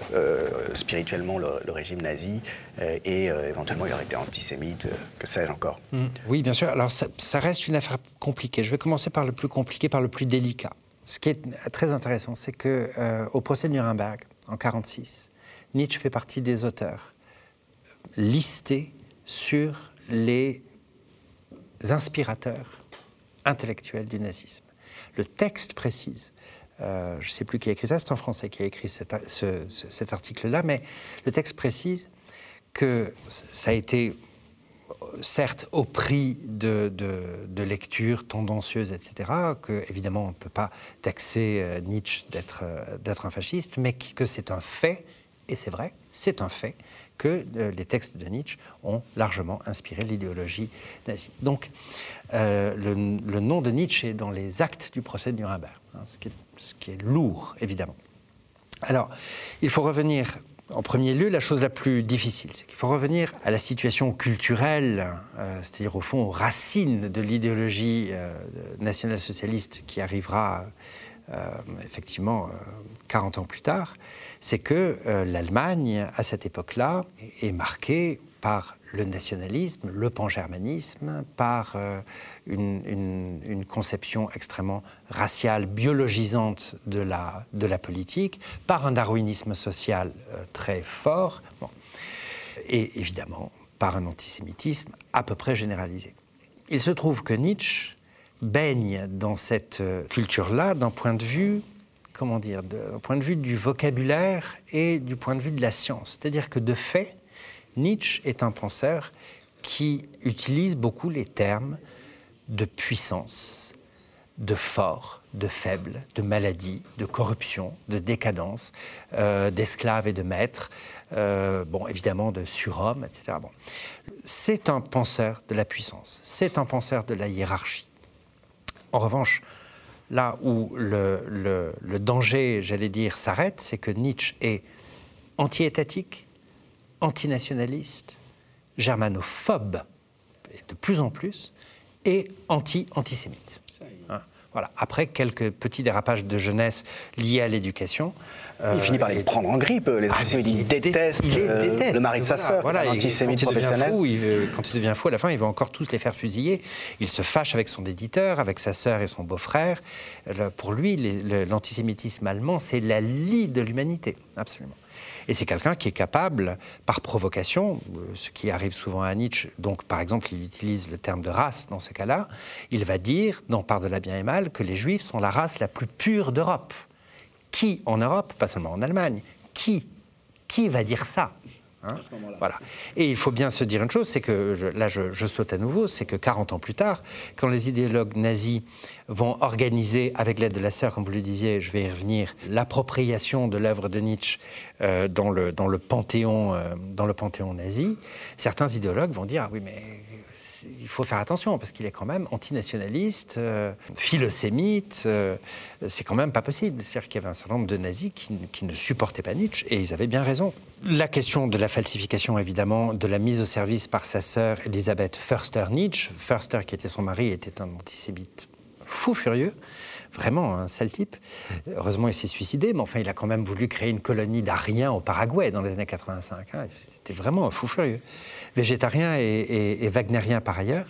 spirituellement le, régime nazi et éventuellement il aurait été antisémite, que sais-je encore. Mm. Oui, bien sûr. Alors ça, reste une affaire compliquée. Je vais commencer par le plus compliqué, par le plus délicat. Ce qui est très intéressant, c'est que au procès de Nuremberg en 1946, Nietzsche fait partie des auteurs listés sur les inspirateurs intellectuels du nazisme. Le texte précise euh, je ne sais plus qui a écrit ça, c'est en français qui a écrit cet, article-là, mais le texte précise que ça a été certes au prix de, de, lectures tendancieuses, etc., que évidemment on ne peut pas taxer euh, Nietzsche euh, d'être un fasciste, mais que c'est un fait, et c'est vrai, c'est un fait, que les textes de Nietzsche ont largement inspiré l'idéologie nazie. Donc le, le, nom de Nietzsche est dans les actes du procès de Nuremberg. Hein, ce, qui est, lourd, évidemment. Alors, il faut revenir en premier lieu, la chose la plus difficile, c'est qu'il faut revenir à la situation culturelle, euh, c'est-à-dire au fond aux racines de l'idéologie euh, nationale-socialiste qui arrivera euh, effectivement 40 ans plus tard. C'est que l'Allemagne, à cette époque-là, est marquée par le nationalisme, le pangermanisme, par euh, une, conception extrêmement raciale, biologisante de la, de la politique, par un darwinisme social euh, très fort, et évidemment par un antisémitisme à peu près généralisé. Il se trouve que Nietzsche baigne dans cette euh, culture-là d'un point de vue comment dire, d'un point de vue du vocabulaire et du point de vue de la science. C'est-à-dire que de fait, Nietzsche est un penseur qui utilise beaucoup les termes de puissance, de fort, de faible, de maladie, de corruption, de décadence, euh, d'esclaves et de maîtres, euh, bon, évidemment de surhomme, etc. Bon. C'est un penseur de la puissance, c'est un penseur de la hiérarchie. En revanche, là où le, le danger, j'allais dire, s'arrête, c'est que Nietzsche est anti-étatique, antinationaliste, germanophobe, de plus en plus, et anti-antisémite. Hein, voilà. Après quelques petits dérapages de jeunesse liés à l'éducation. il finit par les euh, prendre en grippe, les ah, antisémites. Il, déteste, le mari de sa sœur, voilà, l'antisémite professionnel. Fou, il quand il devient fou, à la fin, il va encore tous les faire fusiller. Il se fâche avec son éditeur, avec sa sœur et son beau-frère. Pour lui, l'antisémitisme allemand, c'est la lie de l'humanité, absolument. Et c'est quelqu'un qui est capable, par provocation, euh, ce qui arrive souvent à Nietzsche, donc par exemple il utilise le terme de race dans ce cas-là, il va dire, dans Part de la bien et mal, que les juifs sont la race la plus pure d'Europe. Qui en Europe, pas seulement en Allemagne, qui? Qui va dire ça? Hein voilà. Et il faut bien se dire une chose, c'est que, là je, saute à nouveau, c'est que 40 ans plus tard, quand les idéologues nazis vont organiser, avec l'aide de la sœur, comme vous le disiez, je vais y revenir, l'appropriation de l'œuvre de Nietzsche euh, dans, le, dans, le panthéon, euh, dans le panthéon nazi, certains idéologues vont dire, ah oui mais il faut faire attention parce qu'il est quand même antinationaliste, euh, philosémite. Euh, c'est quand même pas possible. C'est-à-dire qu'il y avait un certain nombre de nazis qui, ne supportaient pas Nietzsche et ils avaient bien raison. La question de la falsification, évidemment, de la mise au service par sa sœur Elisabeth Förster Nietzsche. Förster, qui était son mari, était un antisémite fou furieux vraiment un sale type. Heureusement, il s'est suicidé, mais enfin, il a quand même voulu créer une colonie d'Ariens au Paraguay dans les années 85. Hein. C'était vraiment un fou furieux végétarien et, wagnérien par ailleurs.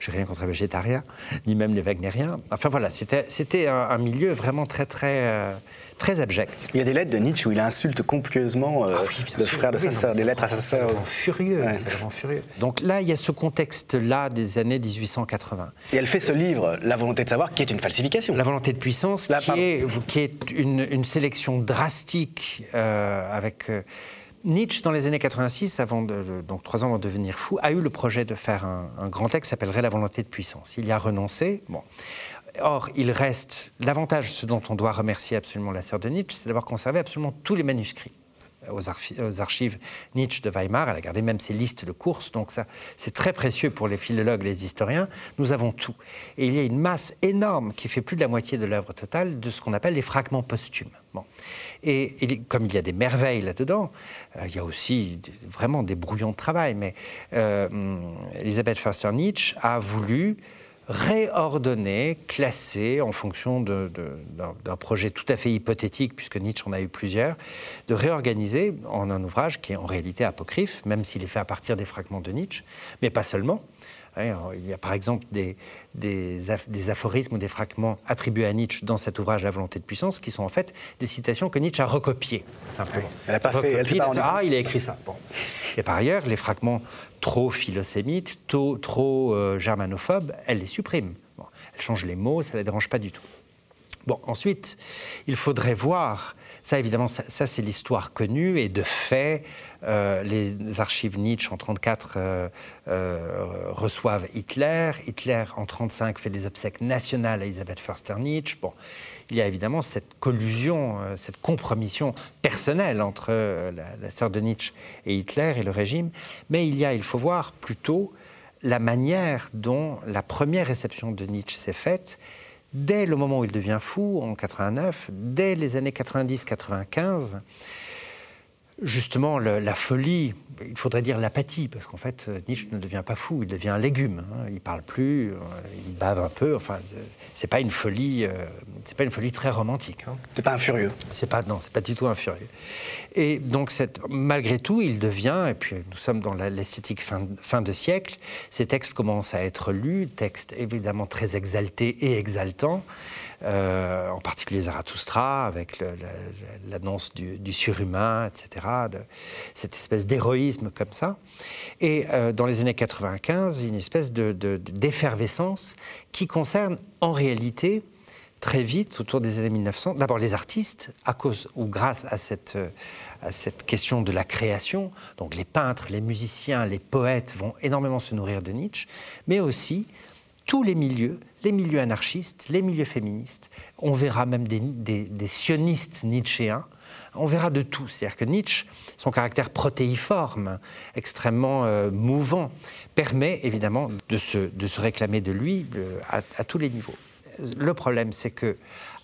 Je n'ai rien contre les végétariens, ni même les wagnériens. Enfin voilà, c'était un, milieu vraiment très, très, euh, très abject. Il y a des lettres de Nietzsche où il insulte copieusement euh, ah le frère de sa sœur, des lettres à sa sœur. C'est furieux, c'est furieux. Donc là, il y a ce contexte-là des années 1880. Et elle fait ce livre, La volonté de savoir, qui est une falsification. La volonté de puissance, qui, est, qui, est, une, sélection drastique euh, avec... Nietzsche, dans les années 86, avant donc trois ans avant de devenir fou, a eu le projet de faire un, grand texte qui s'appellerait La volonté de puissance. Il y a renoncé. Bon. Or, il reste l'avantage, ce dont on doit remercier absolument la sœur de Nietzsche, c'est d'avoir conservé absolument tous les manuscrits aux, archives Nietzsche de Weimar. Elle a gardé même ses listes de courses, donc ça, c'est très précieux pour les philologues, les historiens. Nous avons tout. Et il y a une masse énorme qui fait plus de la moitié de l'œuvre totale de ce qu'on appelle les fragments posthumes. Bon. Et, comme il y a des merveilles là-dedans, euh, il y a aussi vraiment des brouillons de travail. Mais euh, Elisabeth Förster Nietzsche a voulu réordonner, classer en fonction d'un projet tout à fait hypothétique, puisque Nietzsche en a eu plusieurs, de réorganiser en un ouvrage qui est en réalité apocryphe, même s'il est fait à partir des fragments de Nietzsche, mais pas seulement. Hein, il y a par exemple des, des, aphorismes ou des fragments attribués à Nietzsche dans cet ouvrage La volonté de puissance qui sont en fait des citations que Nietzsche a recopiées, simplement. Elle a pas fait, elle ah, il a écrit ça. Bon. Et par ailleurs, les fragments trop philosémites, trop, trop euh, germanophobes, elle les supprime. elle change les mots, ça ne la dérange pas du tout. Bon, ensuite, il faudrait voir, ça évidemment, ça, c'est l'histoire connue, et de fait, euh, les archives Nietzsche en 1934 euh, reçoivent Hitler, Hitler en 1935 fait des obsèques nationales à Elisabeth Förster Nietzsche. Bon, il y a évidemment cette collusion, euh, cette compromission personnelle entre euh, la, sœur de Nietzsche et Hitler et le régime, mais il y a, il faut voir plutôt la manière dont la première réception de Nietzsche s'est faite dès le moment où il devient fou, en 89, dès les années 90-95 justement la folie, il faudrait dire l'apathie, parce qu'en fait, Nietzsche ne devient pas fou, il devient un légume. Hein. Il parle plus, euh, il bave un peu. Enfin, c'est pas une folie, euh, c'est pas une folie très romantique. Hein. C'est pas un furieux. C'est pas non, c'est pas du tout un furieux. Et donc, malgré tout, il devient. Et puis, nous sommes dans l'esthétique fin, fin de siècle. Ces textes commencent à être lus, textes évidemment très exaltés et exaltants. Euh, en particulier Zarathustra, avec l'annonce du, surhumain, etc., cette espèce d'héroïsme comme ça. Et euh, dans les années 95, une espèce d'effervescence qui concerne en réalité très vite, autour des années 1900, d'abord les artistes, à cause ou grâce cette, à cette question de la création. Donc les peintres, les musiciens, les poètes vont énormément se nourrir de Nietzsche, mais aussi tous les milieux, les milieux anarchistes, les milieux féministes. On verra même des, sionistes nietzschéens. On verra de tout. C'est-à-dire que Nietzsche, son caractère protéiforme, extrêmement euh, mouvant, permet évidemment de se, réclamer de lui euh, à, tous les niveaux. Le problème, c'est que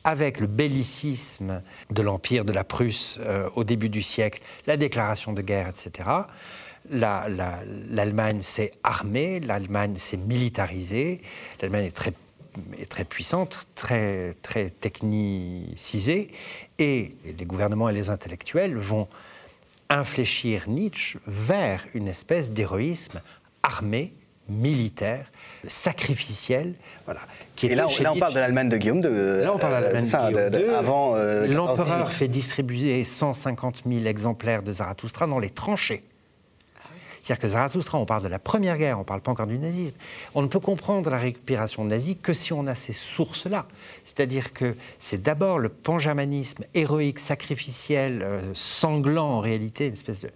avec le bellicisme de l'Empire de la Prusse euh, au début du siècle, la déclaration de guerre, etc., l'Allemagne s'est armée, l'Allemagne s'est militarisée, l'Allemagne est très, très puissante, très, très technicisée, et les gouvernements et les intellectuels vont infléchir Nietzsche vers une espèce d'héroïsme armé, militaire, sacrificiel. Voilà, qui Et là, on, parle de l'Allemagne de Guillaume II. Là, on parle de l'Allemagne de Guillaume II. Avant, euh, L'empereur fait distribuer 150 000 exemplaires de Zarathustra dans les tranchées c'est-à-dire que Zarathustra, on parle de la première guerre, on ne parle pas encore du nazisme. On ne peut comprendre la récupération nazie que si on a ces sources-là. C'est-à-dire que c'est d'abord le pangermanisme héroïque, sacrificiel, euh, sanglant en réalité, une espèce de,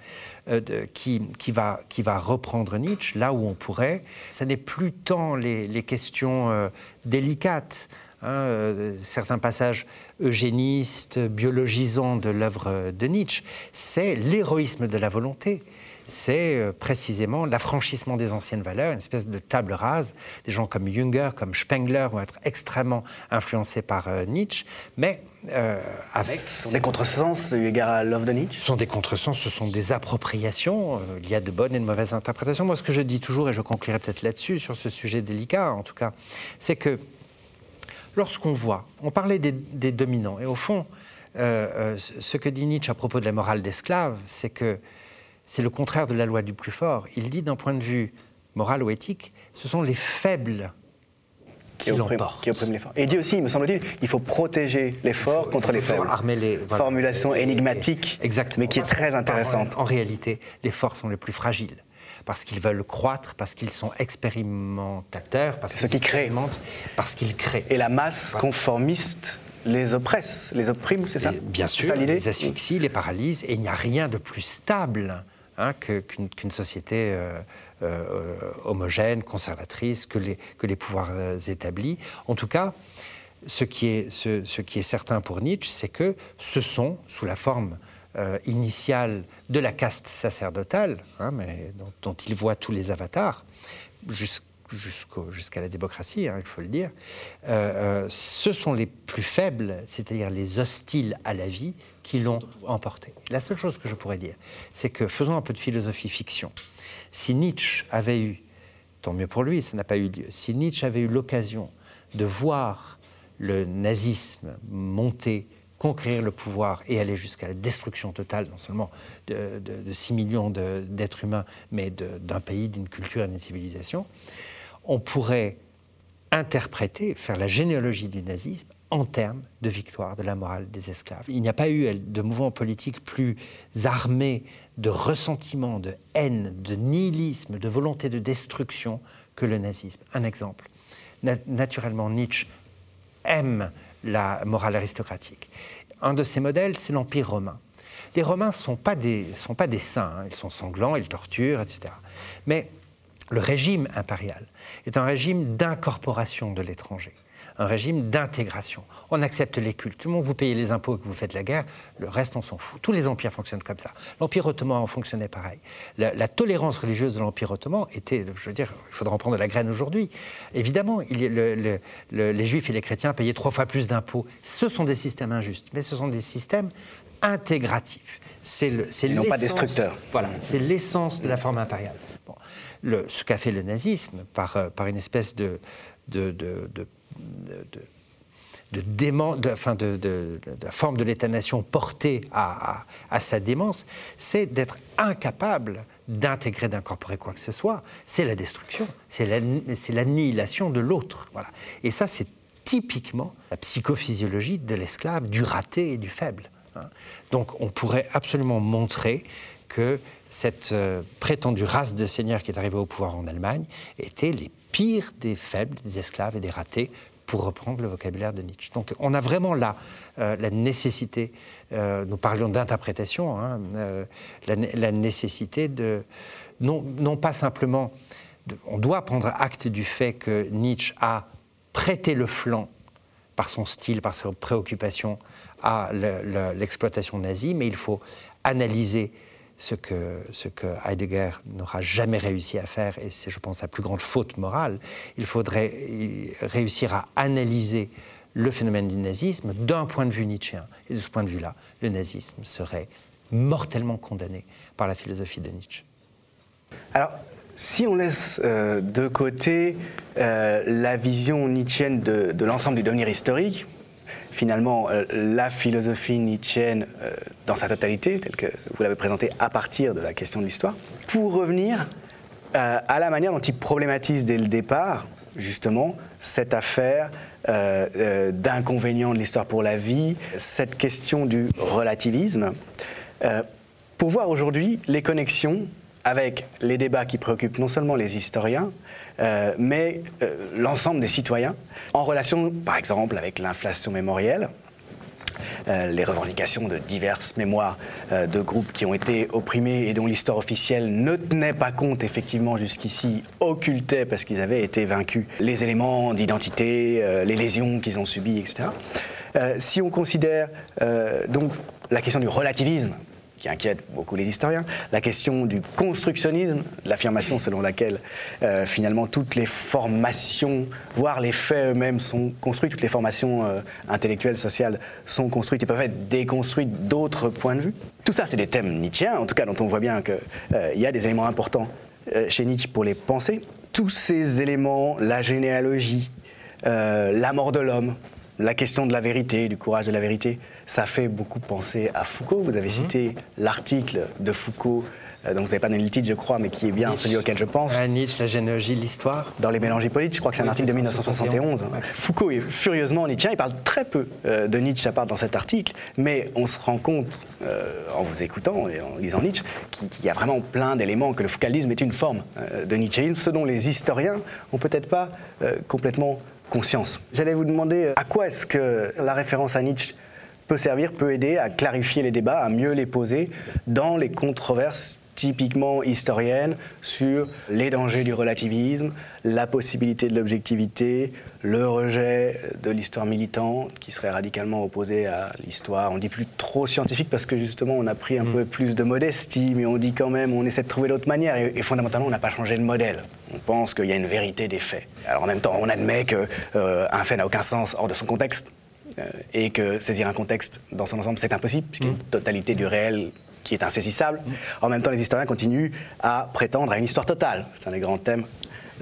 euh, qui, qui, va, qui va reprendre Nietzsche là où on pourrait. Ce n'est plus tant les, questions euh, délicates. Hein, certains passages eugénistes, biologisants de l'œuvre de Nietzsche, c'est l'héroïsme de la volonté c'est euh, précisément l'affranchissement des anciennes valeurs, une espèce de table rase. Des gens comme Jünger, comme Spengler vont être extrêmement influencés par euh, Nietzsche, mais euh. Ce sont des contresens eu égard à l'œuvre de Nietzsche? Ce sont des contresens, ce sont des appropriations. il y a de bonnes et de mauvaises interprétations. Moi, ce que je dis toujours, et je conclurai peut-être là-dessus, sur ce sujet délicat en tout cas, c'est que lorsqu'on voit, on parlait des, dominants, et au fond, ce que dit Nietzsche à propos de la morale d'esclave, c'est que c'est le contraire de la loi du plus fort. Il dit d'un point de vue moral ou éthique, ce sont les faibles qui, l'emportent. Et il dit aussi, me semble-t-il, il faut protéger les forts contre les faibles. Armer les, Formulation énigmatique, mais qui est très intéressante. En, réalité, les forts sont les plus fragiles parce qu'ils veulent croître, parce qu'ils sont expérimentateurs, parce qu'ils expérimentent, parce qu'ils créent. Et la masse conformiste les oppresse, les opprime, c'est ça? Bien sûr, les asphyxie, les paralyse, et il n'y a rien de plus stable hein, qu'une société euh, euh, homogène, conservatrice, que les, que les pouvoirs euh, établis. En tout cas, ce qui est, ce, qui est certain pour Nietzsche, c'est que ce sont, sous la forme initiale de la caste sacerdotale, hein, dont, dont, il voit tous les avatars, jusqu'à jusqu'à la démocratie, hein, il faut le dire, euh, euh, ce sont les plus faibles, c'est-à-dire les hostiles à la vie, qui l'ont emporté. La seule chose que je pourrais dire, c'est que faisons un peu de philosophie fiction. Si Nietzsche avait eu, tant mieux pour lui, ça n'a pas eu lieu, si Nietzsche avait eu l'occasion de voir le nazisme monter conquérir le pouvoir et aller jusqu'à la destruction totale, non seulement de, de 6 millions d'êtres humains, mais d'un pays, d'une culture et d'une civilisation, on pourrait interpréter, faire la généalogie du nazisme en termes de victoire de la morale des esclaves. Il n'y a pas eu de mouvement politique plus armé de ressentiment, de haine, de nihilisme, de volonté de destruction que le nazisme. Un exemple. naturellement, Nietzsche aime la morale aristocratique. Un de ses modèles, c'est l'Empire romain. Les Romains ne sont, pas des, saints, hein. ils sont sanglants, ils torturent, etc. le régime impérial est un régime d'incorporation de l'étranger, un régime d'intégration. On accepte les cultes. Tout le monde, vous payez les impôts et que vous faites la guerre, le reste, on s'en fout. Tous les empires fonctionnent comme ça. L'Empire ottoman fonctionnait pareil. La, tolérance religieuse de l'Empire ottoman était, je veux dire, il faudra en prendre la graine aujourd'hui. Évidemment, les juifs et les chrétiens payaient trois fois plus d'impôts. Ce sont des systèmes injustes, mais ce sont des systèmes intégratifs. C'est le, non pas destructeurs. Voilà, c'est l'essence de la forme impériale ce qu'a fait le nazisme par, euh, par une espèce de, de, de, de de, dément, de, enfin de, de, la forme de l'État-nation portée à, à, sa démence, c'est d'être incapable d'intégrer, d'incorporer quoi que ce soit. C'est la destruction, c'est l'annihilation de l'autre. Voilà. Et ça, c'est typiquement la psychophysiologie de l'esclave, du raté et du faible. Hein. Donc on pourrait absolument montrer que cette euh, prétendue race de seigneurs qui est arrivée au pouvoir en Allemagne étaient les pires des faibles, des esclaves et des ratés, pour reprendre le vocabulaire de Nietzsche. Donc on a vraiment là euh, la nécessité, euh, nous parlions d'interprétation, hein, la, nécessité de, non, non pas simplement, on doit prendre acte du fait que Nietzsche a prêté le flanc par son style, par ses préoccupations à l'exploitation nazie, mais il faut analyser ce que, Heidegger n'aura jamais réussi à faire, et c'est, je pense, sa plus grande faute morale, il faudrait réussir à analyser le phénomène du nazisme d'un point de vue nietzschéen. Et de ce point de vue-là, le nazisme serait mortellement condamné par la philosophie de Nietzsche. Alors, si on laisse euh, de côté euh, la vision nietzschéenne de, de l'ensemble du devenir historique, finalement euh, la philosophie nietzschéenne euh, dans sa totalité, telle que vous l'avez présentée à partir de la question de l'histoire. Pour revenir euh, à la manière dont il problématise dès le départ, justement, cette affaire euh, euh, d'inconvénient de l'histoire pour la vie, cette question du relativisme, pour voir aujourd'hui les connexions avec les débats qui préoccupent non seulement les historiens, mais l'ensemble des citoyens, en relation par exemple avec l'inflation mémorielle, euh, les revendications de diverses mémoires euh, de groupes qui ont été opprimés et dont l'histoire officielle ne tenait pas compte effectivement jusqu'ici, occultait parce qu'ils avaient été vaincus les éléments d'identité, euh, les lésions qu'ils ont subies, etc. si on considère donc la question du relativisme, qui inquiète beaucoup les historiens, la question du constructionnisme, l'affirmation selon laquelle euh, finalement toutes les formations, voire les faits eux-mêmes sont construits, toutes les formations euh, intellectuelles, sociales sont construites et peuvent être déconstruites d'autres points de vue. Tout ça, c'est des thèmes nietzschéens, en tout cas dont on voit bien qu'il euh, y a des éléments importants chez Nietzsche pour les penser. Tous ces éléments, la généalogie, la mort de l'homme, la question de la vérité, du courage de la vérité, ça fait beaucoup penser à Foucault. Vous avez mhm. cité l'article de Foucault, euh, dont vous n'avez pas donné le titre, je crois, mais qui est bien celui auquel je pense. Nietzsche, la généalogie, l'histoire. Dans Les Mélanges Hippolytes, je crois que c'est un article de 1971. Foucault est furieusement nietzschéen. Il parle très peu euh, de Nietzsche à part dans cet article, mais on se rend compte, euh, en vous écoutant et en lisant Nietzsche, qu'il y a vraiment plein d'éléments, que le foucaldisme est une forme de Nietzschéisme, ce dont les historiens n'ont peut-être pas complètement conscience. J'allais vous demander à quoi est-ce que la référence à Nietzsche peut servir, peut aider à clarifier les débats, à mieux les poser dans les controverses typiquement historiennes sur les dangers du relativisme, la possibilité de l'objectivité, le rejet de l'histoire militante qui serait radicalement opposée à l'histoire. On dit plus trop scientifique parce que justement on a pris un mm. peu plus de modestie, mais on dit quand même on essaie de trouver d'autres manières et, fondamentalement on n'a pas changé de modèle. On pense qu'il y a une vérité des faits. Alors en même temps on admet qu'un euh, fait n'a aucun sens hors de son contexte. Euh, et que saisir un contexte dans son ensemble, c'est impossible, puisqu'il y a une mm. totalité du réel qui est insaisissable. En même temps, les historiens continuent à prétendre à une histoire totale. C'est un des grands thèmes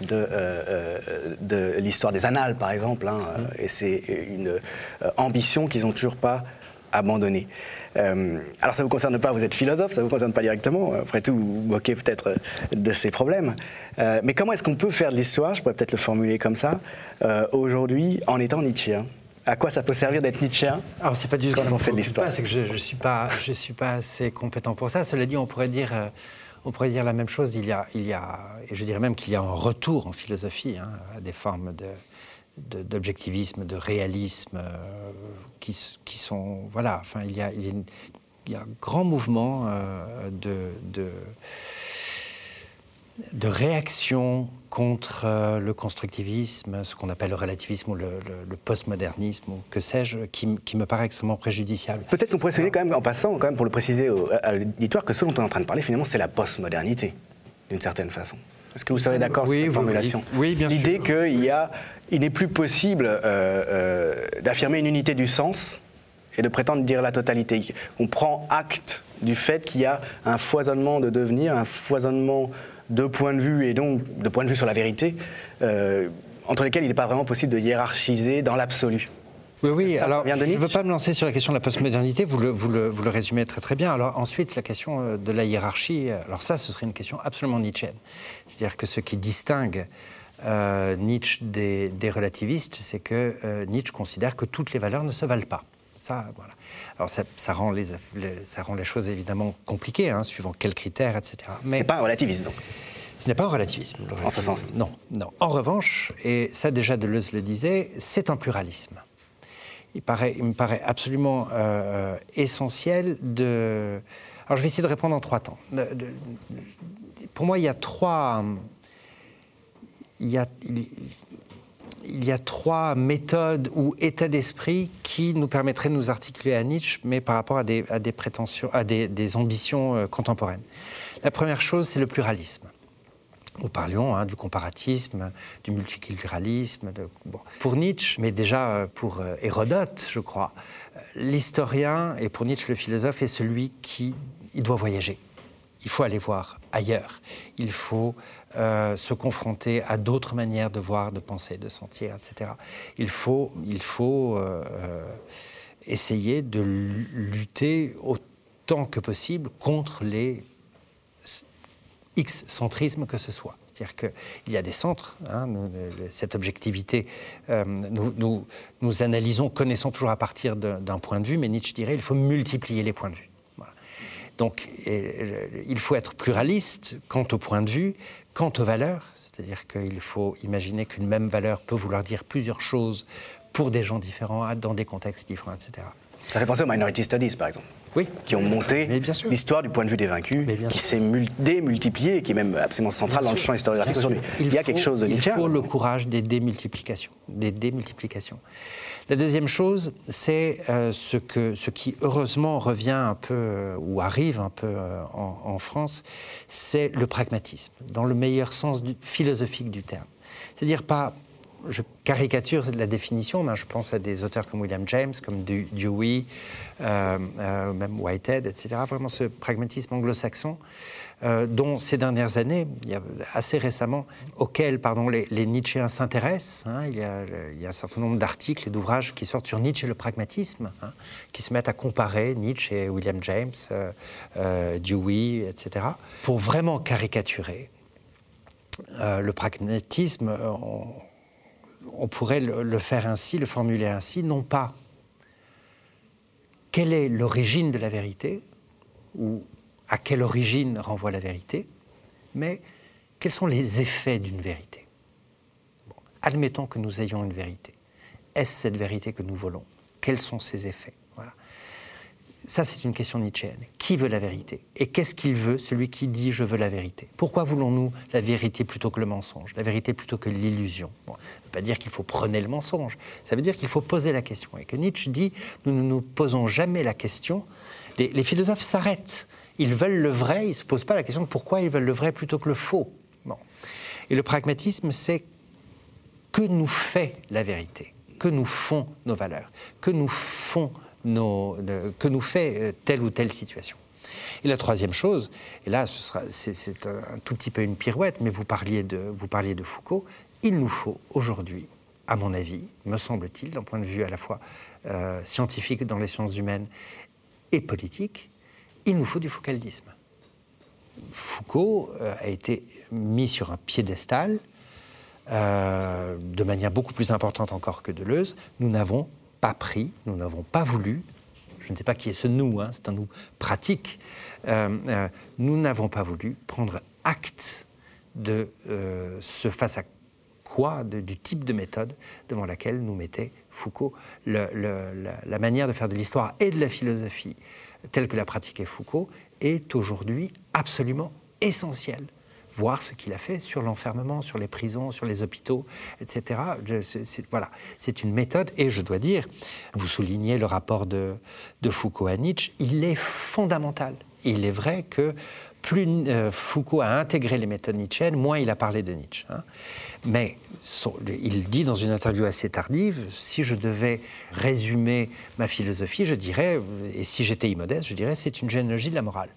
de, euh, euh, de l'histoire des annales, par exemple, hein, et c'est une ambition qu'ils n'ont toujours pas abandonnée. alors ça ne vous concerne pas, vous êtes philosophe, ça ne vous concerne pas directement, après tout, vous moquez peut-être de ces problèmes. mais comment est-ce qu'on peut faire de l'histoire, je pourrais peut-être le formuler comme ça, aujourd'hui en étant nietzschéen à quoi ça peut servir d'être nietzschéen Alors, c'est pas du tout quand on fait de l'histoire. C'est que je ne suis, pas, je suis pas assez compétent pour ça. Cela dit, on pourrait dire, euh, on pourrait dire la même chose. Il y a, il y a, et je dirais même qu'il y a un retour en philosophie hein, à des formes de d'objectivisme, de, réalisme, euh, qui, qui, sont... Voilà, enfin, il y a, il y a, un grand mouvement euh, de, de de réaction contre euh, le constructivisme, ce qu'on appelle le relativisme ou le, postmodernisme, ou que sais-je, qui, me paraît extrêmement préjudiciable. Peut-être qu'on pourrait souligner quand même, en passant, quand même pour le préciser à l'auditoire, que ce dont on est en train de parler, finalement, c'est la postmodernité, d'une certaine façon. Est-ce que vous serez d'accord oui, sur cette formulation Oui, bien L'idée qu'il n'est plus possible euh, euh, d'affirmer une unité du sens et de prétendre dire la totalité. On prend acte du fait qu'il y a un foisonnement de devenir, un foisonnement de points de vue et donc de points de vue sur la vérité, euh, entre lesquels il n'est pas vraiment possible de hiérarchiser dans l'absolu. Oui, oui, alors je ne veux pas me lancer sur la question de la postmodernité, vous le, vous, le, vous le, résumez très très bien. Alors ensuite, la question euh, de la hiérarchie, alors ça, ce serait une question absolument nietzschéenne. C'est-à-dire que ce qui distingue euh, Nietzsche des, des relativistes, c'est que Nietzsche considère que toutes les valeurs ne se valent pas. Ça, voilà. Alors ça, rend les, ça rend les choses évidemment compliquées, hein, suivant quels critères, etc. Mais c'est pas un relativisme, donc ce n'est pas un relativisme. En ce sens Non, non. En revanche, et ça déjà Deleuze le disait, c'est un pluralisme. Il, paraît, il me paraît absolument euh, essentiel de... Alors je vais essayer de répondre en trois temps. pour moi, il y a trois... Il y a, il y a trois méthodes ou états d'esprit qui nous permettraient de nous articuler à Nietzsche, mais par rapport à des, prétentions, à des, ambitions euh, contemporaines. La première chose, c'est le pluralisme. Nous parlions hein, du comparatisme, du multiculturalisme. Pour Nietzsche, mais déjà euh, pour euh, Hérodote, je crois, l'historien, et pour Nietzsche le philosophe, est celui qui il doit voyager. Il faut aller voir ailleurs. Il faut euh, se confronter à d'autres manières de voir, de penser, de sentir, etc. Il faut, il faut euh, euh, essayer de lutter autant que possible contre les X centrismes que ce soit. C'est-à-dire qu'il y a des centres, hein, cette objectivité, nous, nous, analysons, connaissons toujours à partir d'un point de vue, mais Nietzsche dirait il faut multiplier les points de vue. Donc il faut être pluraliste quant au point de vue, quant aux valeurs, c'est-à-dire qu'il faut imaginer qu'une même valeur peut vouloir dire plusieurs choses pour des gens différents, dans des contextes différents, etc. Ça fait penser aux Minority Studies, par exemple. Oui. Qui ont monté l'histoire du point de vue des vaincus, qui s'est démultipliée et qui est même absolument centrale dans le champ historiographique aujourd'hui. Il, y a quelque chose de Il faut le courage des démultiplications. Des démultiplications. La deuxième chose, c'est euh, ce, que, ce qui heureusement revient un peu, euh, ou arrive un peu euh, en, en, France, c'est le pragmatisme, dans le meilleur sens du, philosophique du terme. C'est-à-dire pas je caricature la définition, mais je pense à des auteurs comme William James, comme Dewey, euh, euh, même Whitehead, etc. Vraiment ce pragmatisme anglo-saxon, euh, dont ces dernières années, assez récemment, auquel pardon, les, les s'intéressent. Hein. il, y a, un certain nombre d'articles et d'ouvrages qui sortent sur Nietzsche et le pragmatisme, hein, qui se mettent à comparer Nietzsche et William James, Dewey, etc., pour vraiment caricaturer. le pragmatisme, on, on pourrait le, faire ainsi, le formuler ainsi, non pas quelle est l'origine de la vérité, ou à quelle origine renvoie la vérité, mais quels sont les effets d'une vérité. admettons que nous ayons une vérité. Est-ce cette vérité que nous voulons? Quels sont ses effets? Ça, c'est une question nietzschéenne. Qui veut la vérité? Et qu'est-ce qu'il veut, celui qui dit je veux la vérité Pourquoi voulons-nous la vérité plutôt que le mensonge? La vérité plutôt que l'illusion Ça ne veut pas dire qu'il faut prôner le mensonge. Ça veut dire qu'il faut poser la question. Et que Nietzsche dit nous ne nous posons jamais la question. Les, philosophes s'arrêtent. Ils veulent le vrai, ils ne se posent pas la question de pourquoi ils veulent le vrai plutôt que le faux. Et le pragmatisme, c'est que nous fait la vérité Que nous font nos valeurs Que nous font que nous fait euh, telle ou telle situation. Et la troisième chose, et là c'est un tout petit peu une pirouette, mais vous parliez de, vous parliez de Foucault, il nous faut aujourd'hui, à mon avis, me semble-t-il, d'un point de vue à la fois euh, scientifique dans les sciences humaines et politique, il nous faut du foucaldisme. Foucault euh, a été mis sur un piédestal de manière beaucoup plus importante encore que Deleuze. Nous n'avons pas pris, nous n'avons pas voulu, je ne sais pas qui est ce nous, hein, c'est un nous pratique, euh, euh, nous n'avons pas voulu prendre acte de euh, ce face à quoi, du type de méthode devant laquelle nous mettait Foucault. la, la, manière de faire de l'histoire et de la philosophie telle que la pratiquait Foucault est aujourd'hui absolument essentielle voir ce qu'il a fait sur l'enfermement, sur les prisons, sur les hôpitaux, etc. voilà, c'est une méthode, et je dois dire, vous soulignez le rapport de, Foucault à Nietzsche, il est fondamental. Il est vrai que plus euh, Foucault a intégré les méthodes nietzschéennes, moins il a parlé de Nietzsche. Hein. Mais il dit dans une interview assez tardive, si je devais résumer ma philosophie, je dirais, et si j'étais immodeste, je dirais, c'est une généalogie de la morale.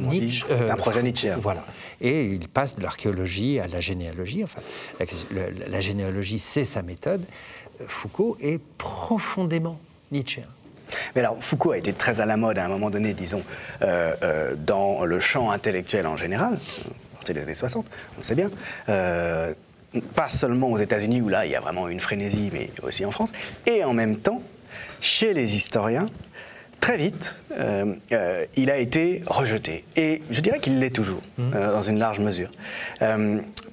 Nietzsche, euh, un projet Nietzsche. Voilà. Et il passe de l'archéologie à la généalogie. Enfin, la, généalogie, c'est sa méthode. Foucault est profondément Nietzsche. Mais alors, Foucault a été très à la mode à un moment donné, disons, euh, euh, dans le champ intellectuel en général, à partir des années 60, on sait bien. pas seulement aux États-Unis, où là, il y a vraiment une frénésie, mais aussi en France. Et en même temps, chez les historiens, très vite, euh, euh, il a été rejeté. Et je dirais qu'il l'est toujours, mmh. euh, dans une large mesure.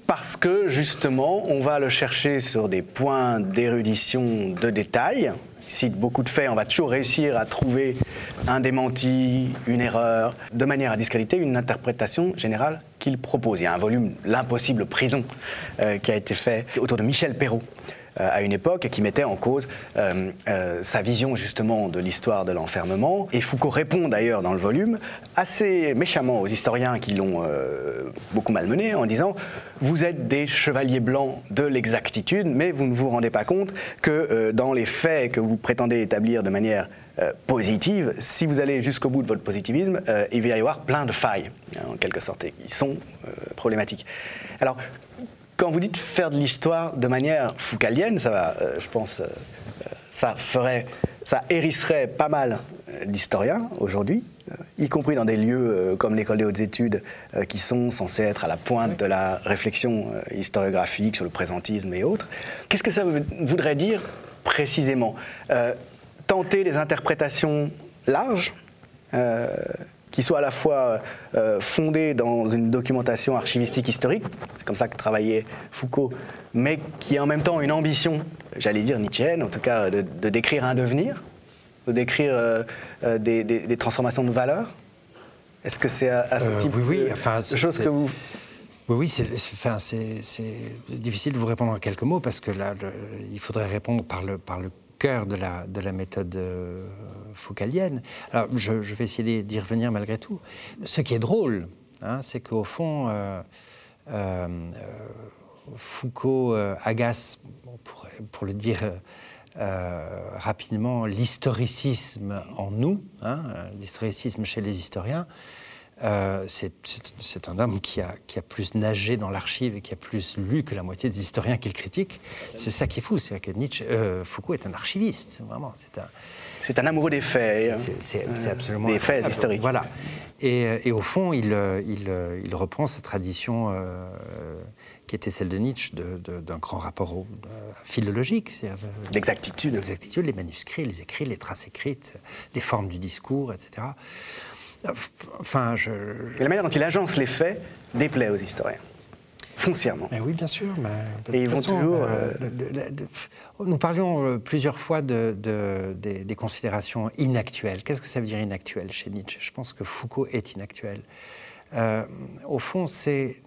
parce que justement, on va le chercher sur des points d'érudition de détail. Il cite beaucoup de faits, on va toujours réussir à trouver un démenti, une erreur, de manière à discréditer une interprétation générale qu'il propose. Il y a un volume, L'impossible prison, qui a été fait autour de Michel Perrault. Euh, à une époque qui mettait en cause euh, euh, sa vision justement de l'histoire de l'enfermement. Et Foucault répond d'ailleurs dans le volume assez méchamment aux historiens qui l'ont beaucoup malmené en disant vous êtes des chevaliers blancs de l'exactitude, mais vous ne vous rendez pas compte que dans les faits que vous prétendez établir de manière positive, si vous allez jusqu'au bout de votre positivisme, il va y avoir plein de failles, en quelque sorte, qui sont problématiques. Alors, quand vous dites faire de l'histoire de manière foucalienne, ça va, euh, je pense, euh, ça ferait, ça hérisserait pas mal d'historiens aujourd'hui. y compris dans des lieux euh, comme l'école des hautes études, euh, qui sont censés être à la pointe de la réflexion euh, historiographique sur le présentisme et autres. Qu'est-ce que ça voudrait dire précisément? Tenter des interprétations larges qui soient à la fois fondées dans une documentation archivistique historique, c'est comme ça que travaillait Foucault, mais qui a en même temps une ambition, j'allais dire nietzschéenne, en tout cas de, de décrire un devenir, de décrire euh, euh, des, transformations de valeurs Est-ce que c'est à, ce euh, type oui, oui. Enfin, de choses que vous... Oui, oui, c'est enfin, difficile de vous répondre en quelques mots parce que là, il faudrait répondre par le, par le cœur de la, de la méthode foucalienne. Alors, je, vais essayer d'y revenir malgré tout. Ce qui est drôle, hein, c'est qu'au fond, Foucault agace, pour, le dire euh, rapidement l'historicisme en nous, hein, l'historicisme chez les historiens. Euh, c'est un homme qui a, qui a, plus nagé dans l'archive et qui a plus lu que la moitié des historiens qu'il critique. C'est ça qui est fou, c'est que Nietzsche, euh, Foucault est un archiviste, vraiment. C'est un, c'est un amoureux des faits. C'est hein. absolument des faits historiques. Voilà. Et, et, au fond, il, il, il reprend sa tradition qui était celle de Nietzsche, d'un grand rapport au, euh, philologique. L'exactitude, les manuscrits, les écrits, les traces écrites, les formes du discours, etc. Enfin, je... la manière dont il agence les faits déplaît aux historiens foncièrement. Mais oui, bien sûr. Et ils vont toujours. Euh, nous parlions euh, plusieurs fois de, des, considérations inactuelles. Qu'est-ce que ça veut dire inactuel chez Nietzsche? Je pense que Foucault est inactuel. au fond, c'est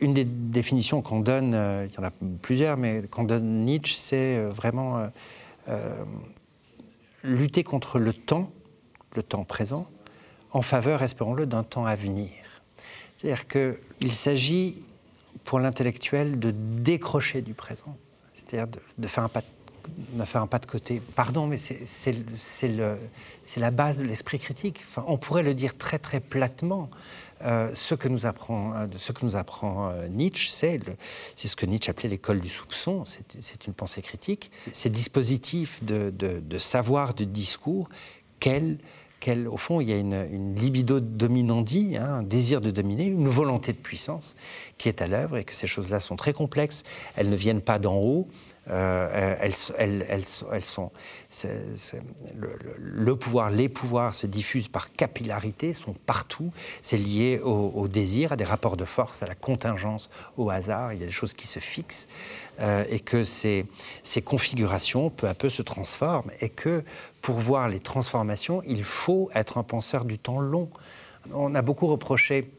une des définitions qu'on donne, euh, il y en a plusieurs, mais qu'on donne Nietzsche, c'est euh, vraiment euh, lutter contre le temps, le temps présent, en faveur, espérons-le, d'un temps à venir. C'est-à-dire qu'il s'agit pour l'intellectuel de décrocher du présent, c'est-à-dire de, faire un pas de, faire un pas de côté. Pardon, mais c'est la base de l'esprit critique. Enfin, on pourrait le dire très très platement. Euh, ce que nous apprend, euh, euh, Nietzsche, c'est ce que Nietzsche appelait l'école du soupçon, c'est une pensée critique, ces dispositifs de, de, savoir, de discours, quel, quel, au fond, il y a une, libido dominandi, hein, un désir de dominer, une volonté de puissance qui est à l'œuvre et que ces choses-là sont très complexes, elles ne viennent pas d'en haut, euh, elles, elles, elles, elles, sont. le, pouvoir, les pouvoirs se diffusent par capillarité, sont partout. C'est lié au, désir, à des rapports de force, à la contingence, au hasard. Il y a des choses qui se fixent euh, et que ces configurations, peu à peu, se transforment et que pour voir les transformations, il faut être un penseur du temps long. On a beaucoup reproché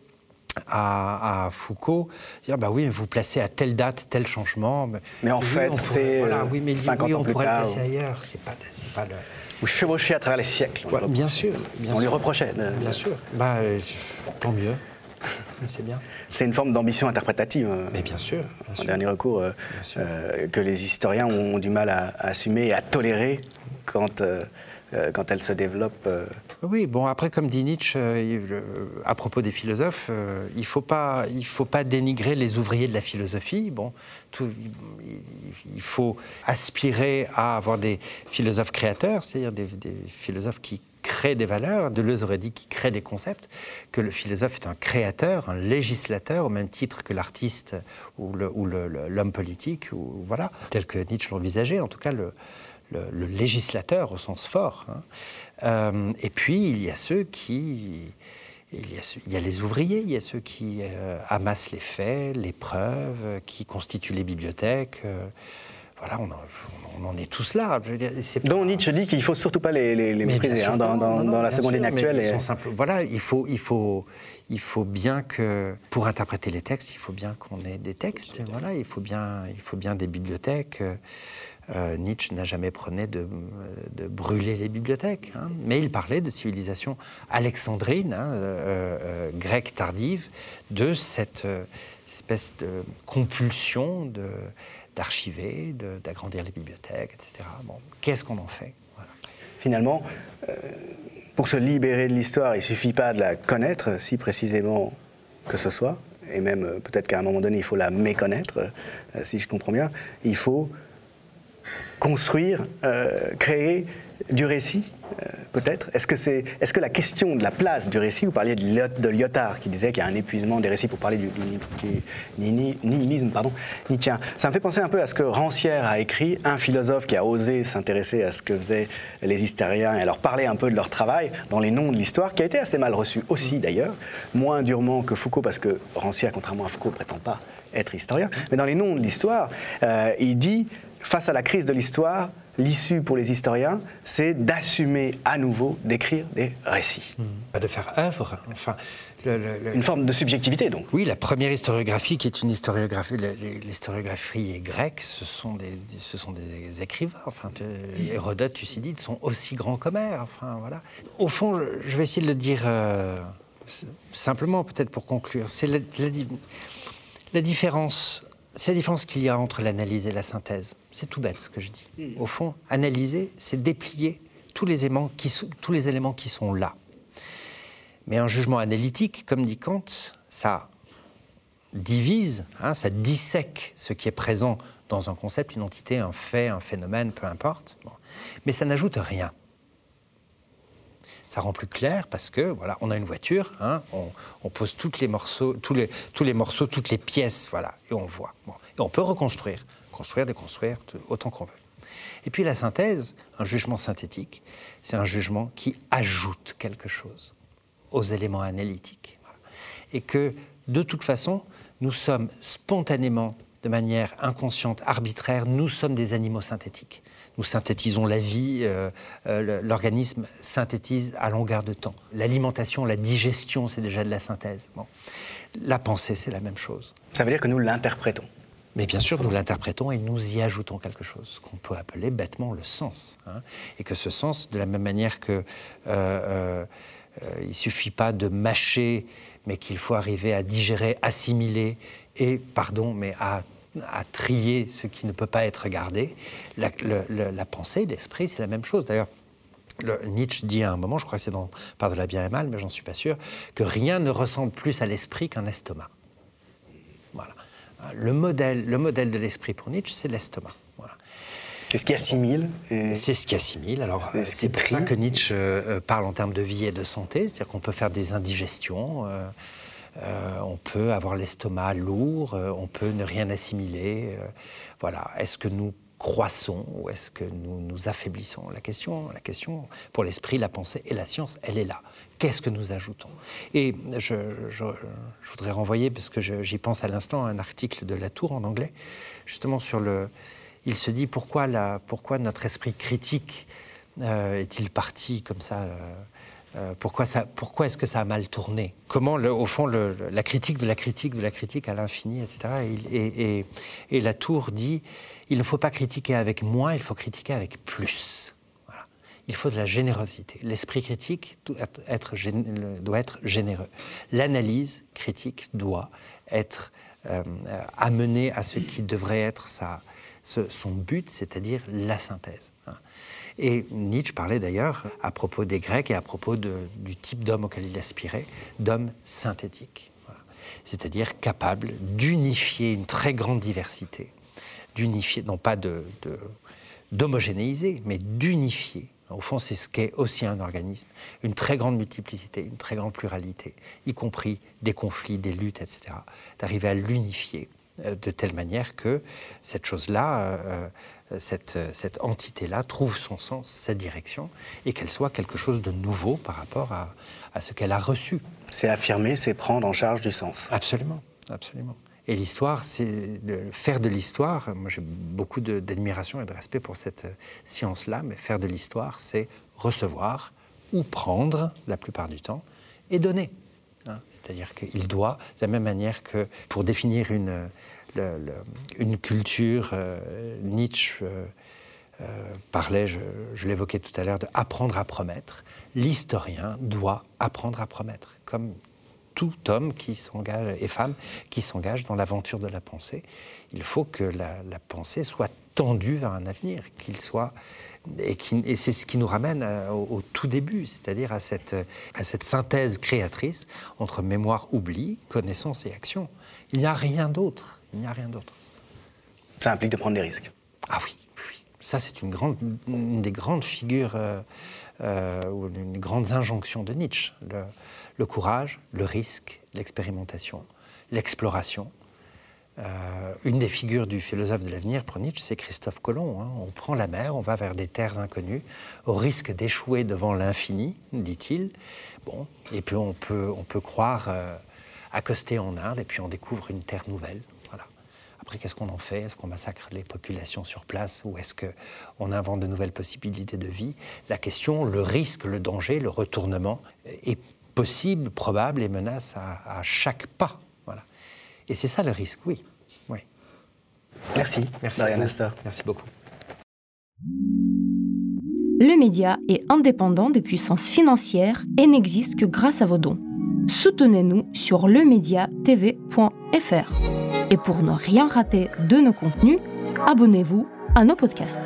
à, Foucault, dire bah oui, vous placez à telle date tel changement. Mais, en fait, c'est voilà, oui, mais 50 oui, on pourrait le placer ailleurs. C'est pas, c'est pas le. Vous chevauchez à travers les siècles. bien sûr. on lui reprochait. bien sûr. Bah, euh, tant mieux. C'est bien. C'est une forme d'ambition interprétative. Euh, mais bien sûr. en dernier recours, euh, que les historiens ont, du mal à, à, assumer et à tolérer quand euh, quand elle se développe. Euh. Oui, bon, après, comme dit Nietzsche, euh, à propos des philosophes, il ne faut, pas, faut pas dénigrer les ouvriers de la philosophie. Bon, il faut aspirer à avoir des philosophes créateurs, c'est-à-dire des, philosophes qui créent des valeurs. Deleuze aurait dit qu'il crée des concepts, que le philosophe est un créateur, un législateur, au même titre que l'artiste ou l'homme politique, ou, voilà, tel que Nietzsche l'envisageait. En tout cas, le, le, législateur au sens fort. Hein. Euh, et puis, il y a ceux qui... Il y, a, il y a les ouvriers, il y a ceux qui euh, amassent les faits, les preuves, qui constituent les bibliothèques. Euh, voilà, on en, est tous là. Je veux dire, Dont Nietzsche dit qu'il ne faut surtout pas les, les, mépriser hein, dans, dans, la seconde ligne actuelle. Voilà, il faut, il, faut, il faut bien que, pour interpréter les textes, il faut bien qu'on ait des textes. Voilà, il faut bien, il faut bien des bibliothèques. Euh, Nietzsche n'a jamais prôné de, brûler les bibliothèques, hein. mais il parlait de civilisation alexandrine, hein, euh, euh, grecque tardive, de cette espèce de compulsion d'archiver, d'agrandir les bibliothèques, etc. Qu'est-ce qu'on en fait? Finalement, pour se libérer de l'histoire, il ne suffit pas de la connaître, si précisément que ce soit, et même peut-être qu'à un moment donné, il faut la méconnaître, si je comprends bien. Il faut construire, créer du récit euh, peut-être? Est-ce que, c'est, est-ce que la question de la place du récit, vous parliez de, Lyotard qui disait qu'il y a un épuisement des récits pour parler du, nihilisme pardon, nietzschéen. Ça me fait penser un peu à ce que Rancière a écrit, un philosophe qui a osé s'intéresser à ce que faisaient les hystériens et à leur parler un peu de leur travail dans les noms de l'histoire, qui a été assez mal reçu aussi d'ailleurs, moins durement que Foucault, parce que Rancière, contrairement à Foucault, ne prétend pas être historien, mais dans les noms de l'histoire, euh, il dit, face à la crise de l'histoire, l'issue pour les historiens, c'est d'assumer à nouveau d'écrire des récits. Mmh. De faire œuvre, enfin. Une forme de subjectivité, donc. Oui, la première historiographie, qui est une historiographie, l'historiographie grecque, ce sont des, ce sont des écrivains. Enfin, Hérodote, Thucydide sont aussi grands qu'Homère. Enfin, voilà. Au fond, je vais essayer de le dire euh, simplement, peut-être pour conclure. C'est la, la différence c'est la différence qu'il y a entre l'analyse et la synthèse. C'est tout bête ce que je dis. Au fond, analyser, c'est déplier tous les, éléments qui, tous les éléments qui sont là. Mais un jugement analytique, comme dit Kant, ça divise, hein, ça dissèque ce qui est présent dans un concept, une entité, un fait, un phénomène, peu importe. Mais ça n'ajoute rien ça rend plus clair parce que voilà, on a une voiture, hein, on, pose tous les morceaux, tous les, tous les morceaux, toutes les pièces, voilà, et on voit. Et on peut reconstruire, construire, déconstruire, autant qu'on veut. Et puis la synthèse, un jugement synthétique, c'est un jugement qui ajoute quelque chose aux éléments analytiques. Et que, de toute façon, nous sommes spontanément, de manière inconsciente, arbitraire, nous sommes des animaux synthétiques nous synthétisons la vie, euh, euh, l'organisme synthétise à longueur de temps. L'alimentation, la digestion, c'est déjà de la synthèse. La pensée, c'est la même chose. Ça veut dire que nous l'interprétons mais bien sûr, nous l'interprétons et nous y ajoutons quelque chose, qu'on peut appeler bêtement le sens. Hein. Et que ce sens, de la même manière que euh, il ne suffit pas de mâcher, mais qu'il faut arriver à digérer, assimiler et, pardon, mais à à trier ce qui ne peut pas être gardé. La, pensée, l'esprit, c'est la même chose. D'ailleurs, Nietzsche dit à un moment, je crois que c'est dans Par de la bien et mal, mais j'en suis pas sûr, que rien ne ressemble plus à l'esprit qu'un estomac. Voilà. Le modèle, le modèle de l'esprit pour Nietzsche, c'est l'estomac. C'est ce qui assimile. C'est ce qui assimile. Alors, c'est pour ça que Nietzsche euh, parle en termes de vie et de santé, c'est-à-dire qu'on peut faire des indigestions. Euh, euh, on peut avoir l'estomac lourd, euh, on peut ne rien assimiler. Euh, voilà. Est-ce que nous croissons ou est-ce que nous nous affaiblissons? La question, la question pour l'esprit, la pensée et la science, elle est là. Qu'est-ce que nous ajoutons? Et je, voudrais renvoyer, parce que j'y pense à l'instant, un article de Latour en anglais, justement sur le... Il se dit pourquoi, la, pourquoi notre esprit critique est-il parti comme ça euh, pourquoi, pourquoi est-ce que ça a mal tourné? Comment, au fond, la critique de la critique de la critique à l'infini, etc. Et, et, la tour dit il ne faut pas critiquer avec moins, il faut critiquer avec plus. Il faut de la générosité. L'esprit critique doit être, généreux. L'analyse critique doit être euh, amenée à ce qui devrait être son but, c'est-à-dire la synthèse. Hein. Et Nietzsche parlait d'ailleurs, à propos des Grecs et à propos du type d'homme auquel il aspirait, d'homme synthétique. C'est-à-dire capable d'unifier une très grande diversité, d'unifier, non pas d'homogénéiser, mais d'unifier. Au fond, c'est ce qu'est aussi un organisme, une très grande multiplicité, une très grande pluralité, y compris des conflits, des luttes, etc. D'arriver à l'unifier de telle manière que cette chose-là, euh, euh, cette, cette entité-là trouve son sens, sa direction, et qu'elle soit quelque chose de nouveau par rapport à, à ce qu'elle a reçu. C'est affirmer, c'est prendre en charge du sens. Absolument, absolument. Et l'histoire, c'est faire de l'histoire. Moi, j'ai beaucoup d'admiration et de respect pour cette science-là, mais faire de l'histoire, c'est recevoir ou prendre, la plupart du temps, et donner. C'est-à-dire qu'il doit, de la même manière que pour définir une, une culture, euh, Nietzsche euh, euh, parlait, je, l'évoquais tout à l'heure, de apprendre à promettre. L'historien doit apprendre à promettre, comme tout homme qui s'engage et femme qui s'engage dans l'aventure de la pensée. Il faut que la, pensée soit tendue vers un avenir, qu'il soit et, et c'est ce qui nous ramène au, tout début, c'est-à-dire à cette, à cette synthèse créatrice entre mémoire, oubli, connaissance et action. Il n'y a rien d'autre. Il n'y a rien d'autre. Ça implique de prendre des risques. Ah oui, oui, Ça, c'est une, grande, une des grandes figures euh, euh, ou une des grandes injonctions de Nietzsche. Le, courage, le risque, l'expérimentation, l'exploration. Euh, une des figures du philosophe de l'avenir pour Nietzsche, c'est Christophe Colomb. Hein. On prend la mer, on va vers des terres inconnues, au risque d'échouer devant l'infini, dit-il. Bon, et puis on peut, on peut croire accoster en Inde, et puis on découvre une terre nouvelle. Après, qu'est-ce qu'on en fait? Est-ce qu'on massacre les populations sur place ou est-ce qu'on invente de nouvelles possibilités de vie? La question, le risque, le danger, le retournement est possible, probable et menace à, chaque pas. Et c'est ça le risque, oui. oui. Merci, merci Nestor. Merci beaucoup. Le média est indépendant des puissances financières et n'existe que grâce à vos dons. Soutenez-nous sur lemediatv.fr. Et pour ne rien rater de nos contenus, abonnez-vous à nos podcasts.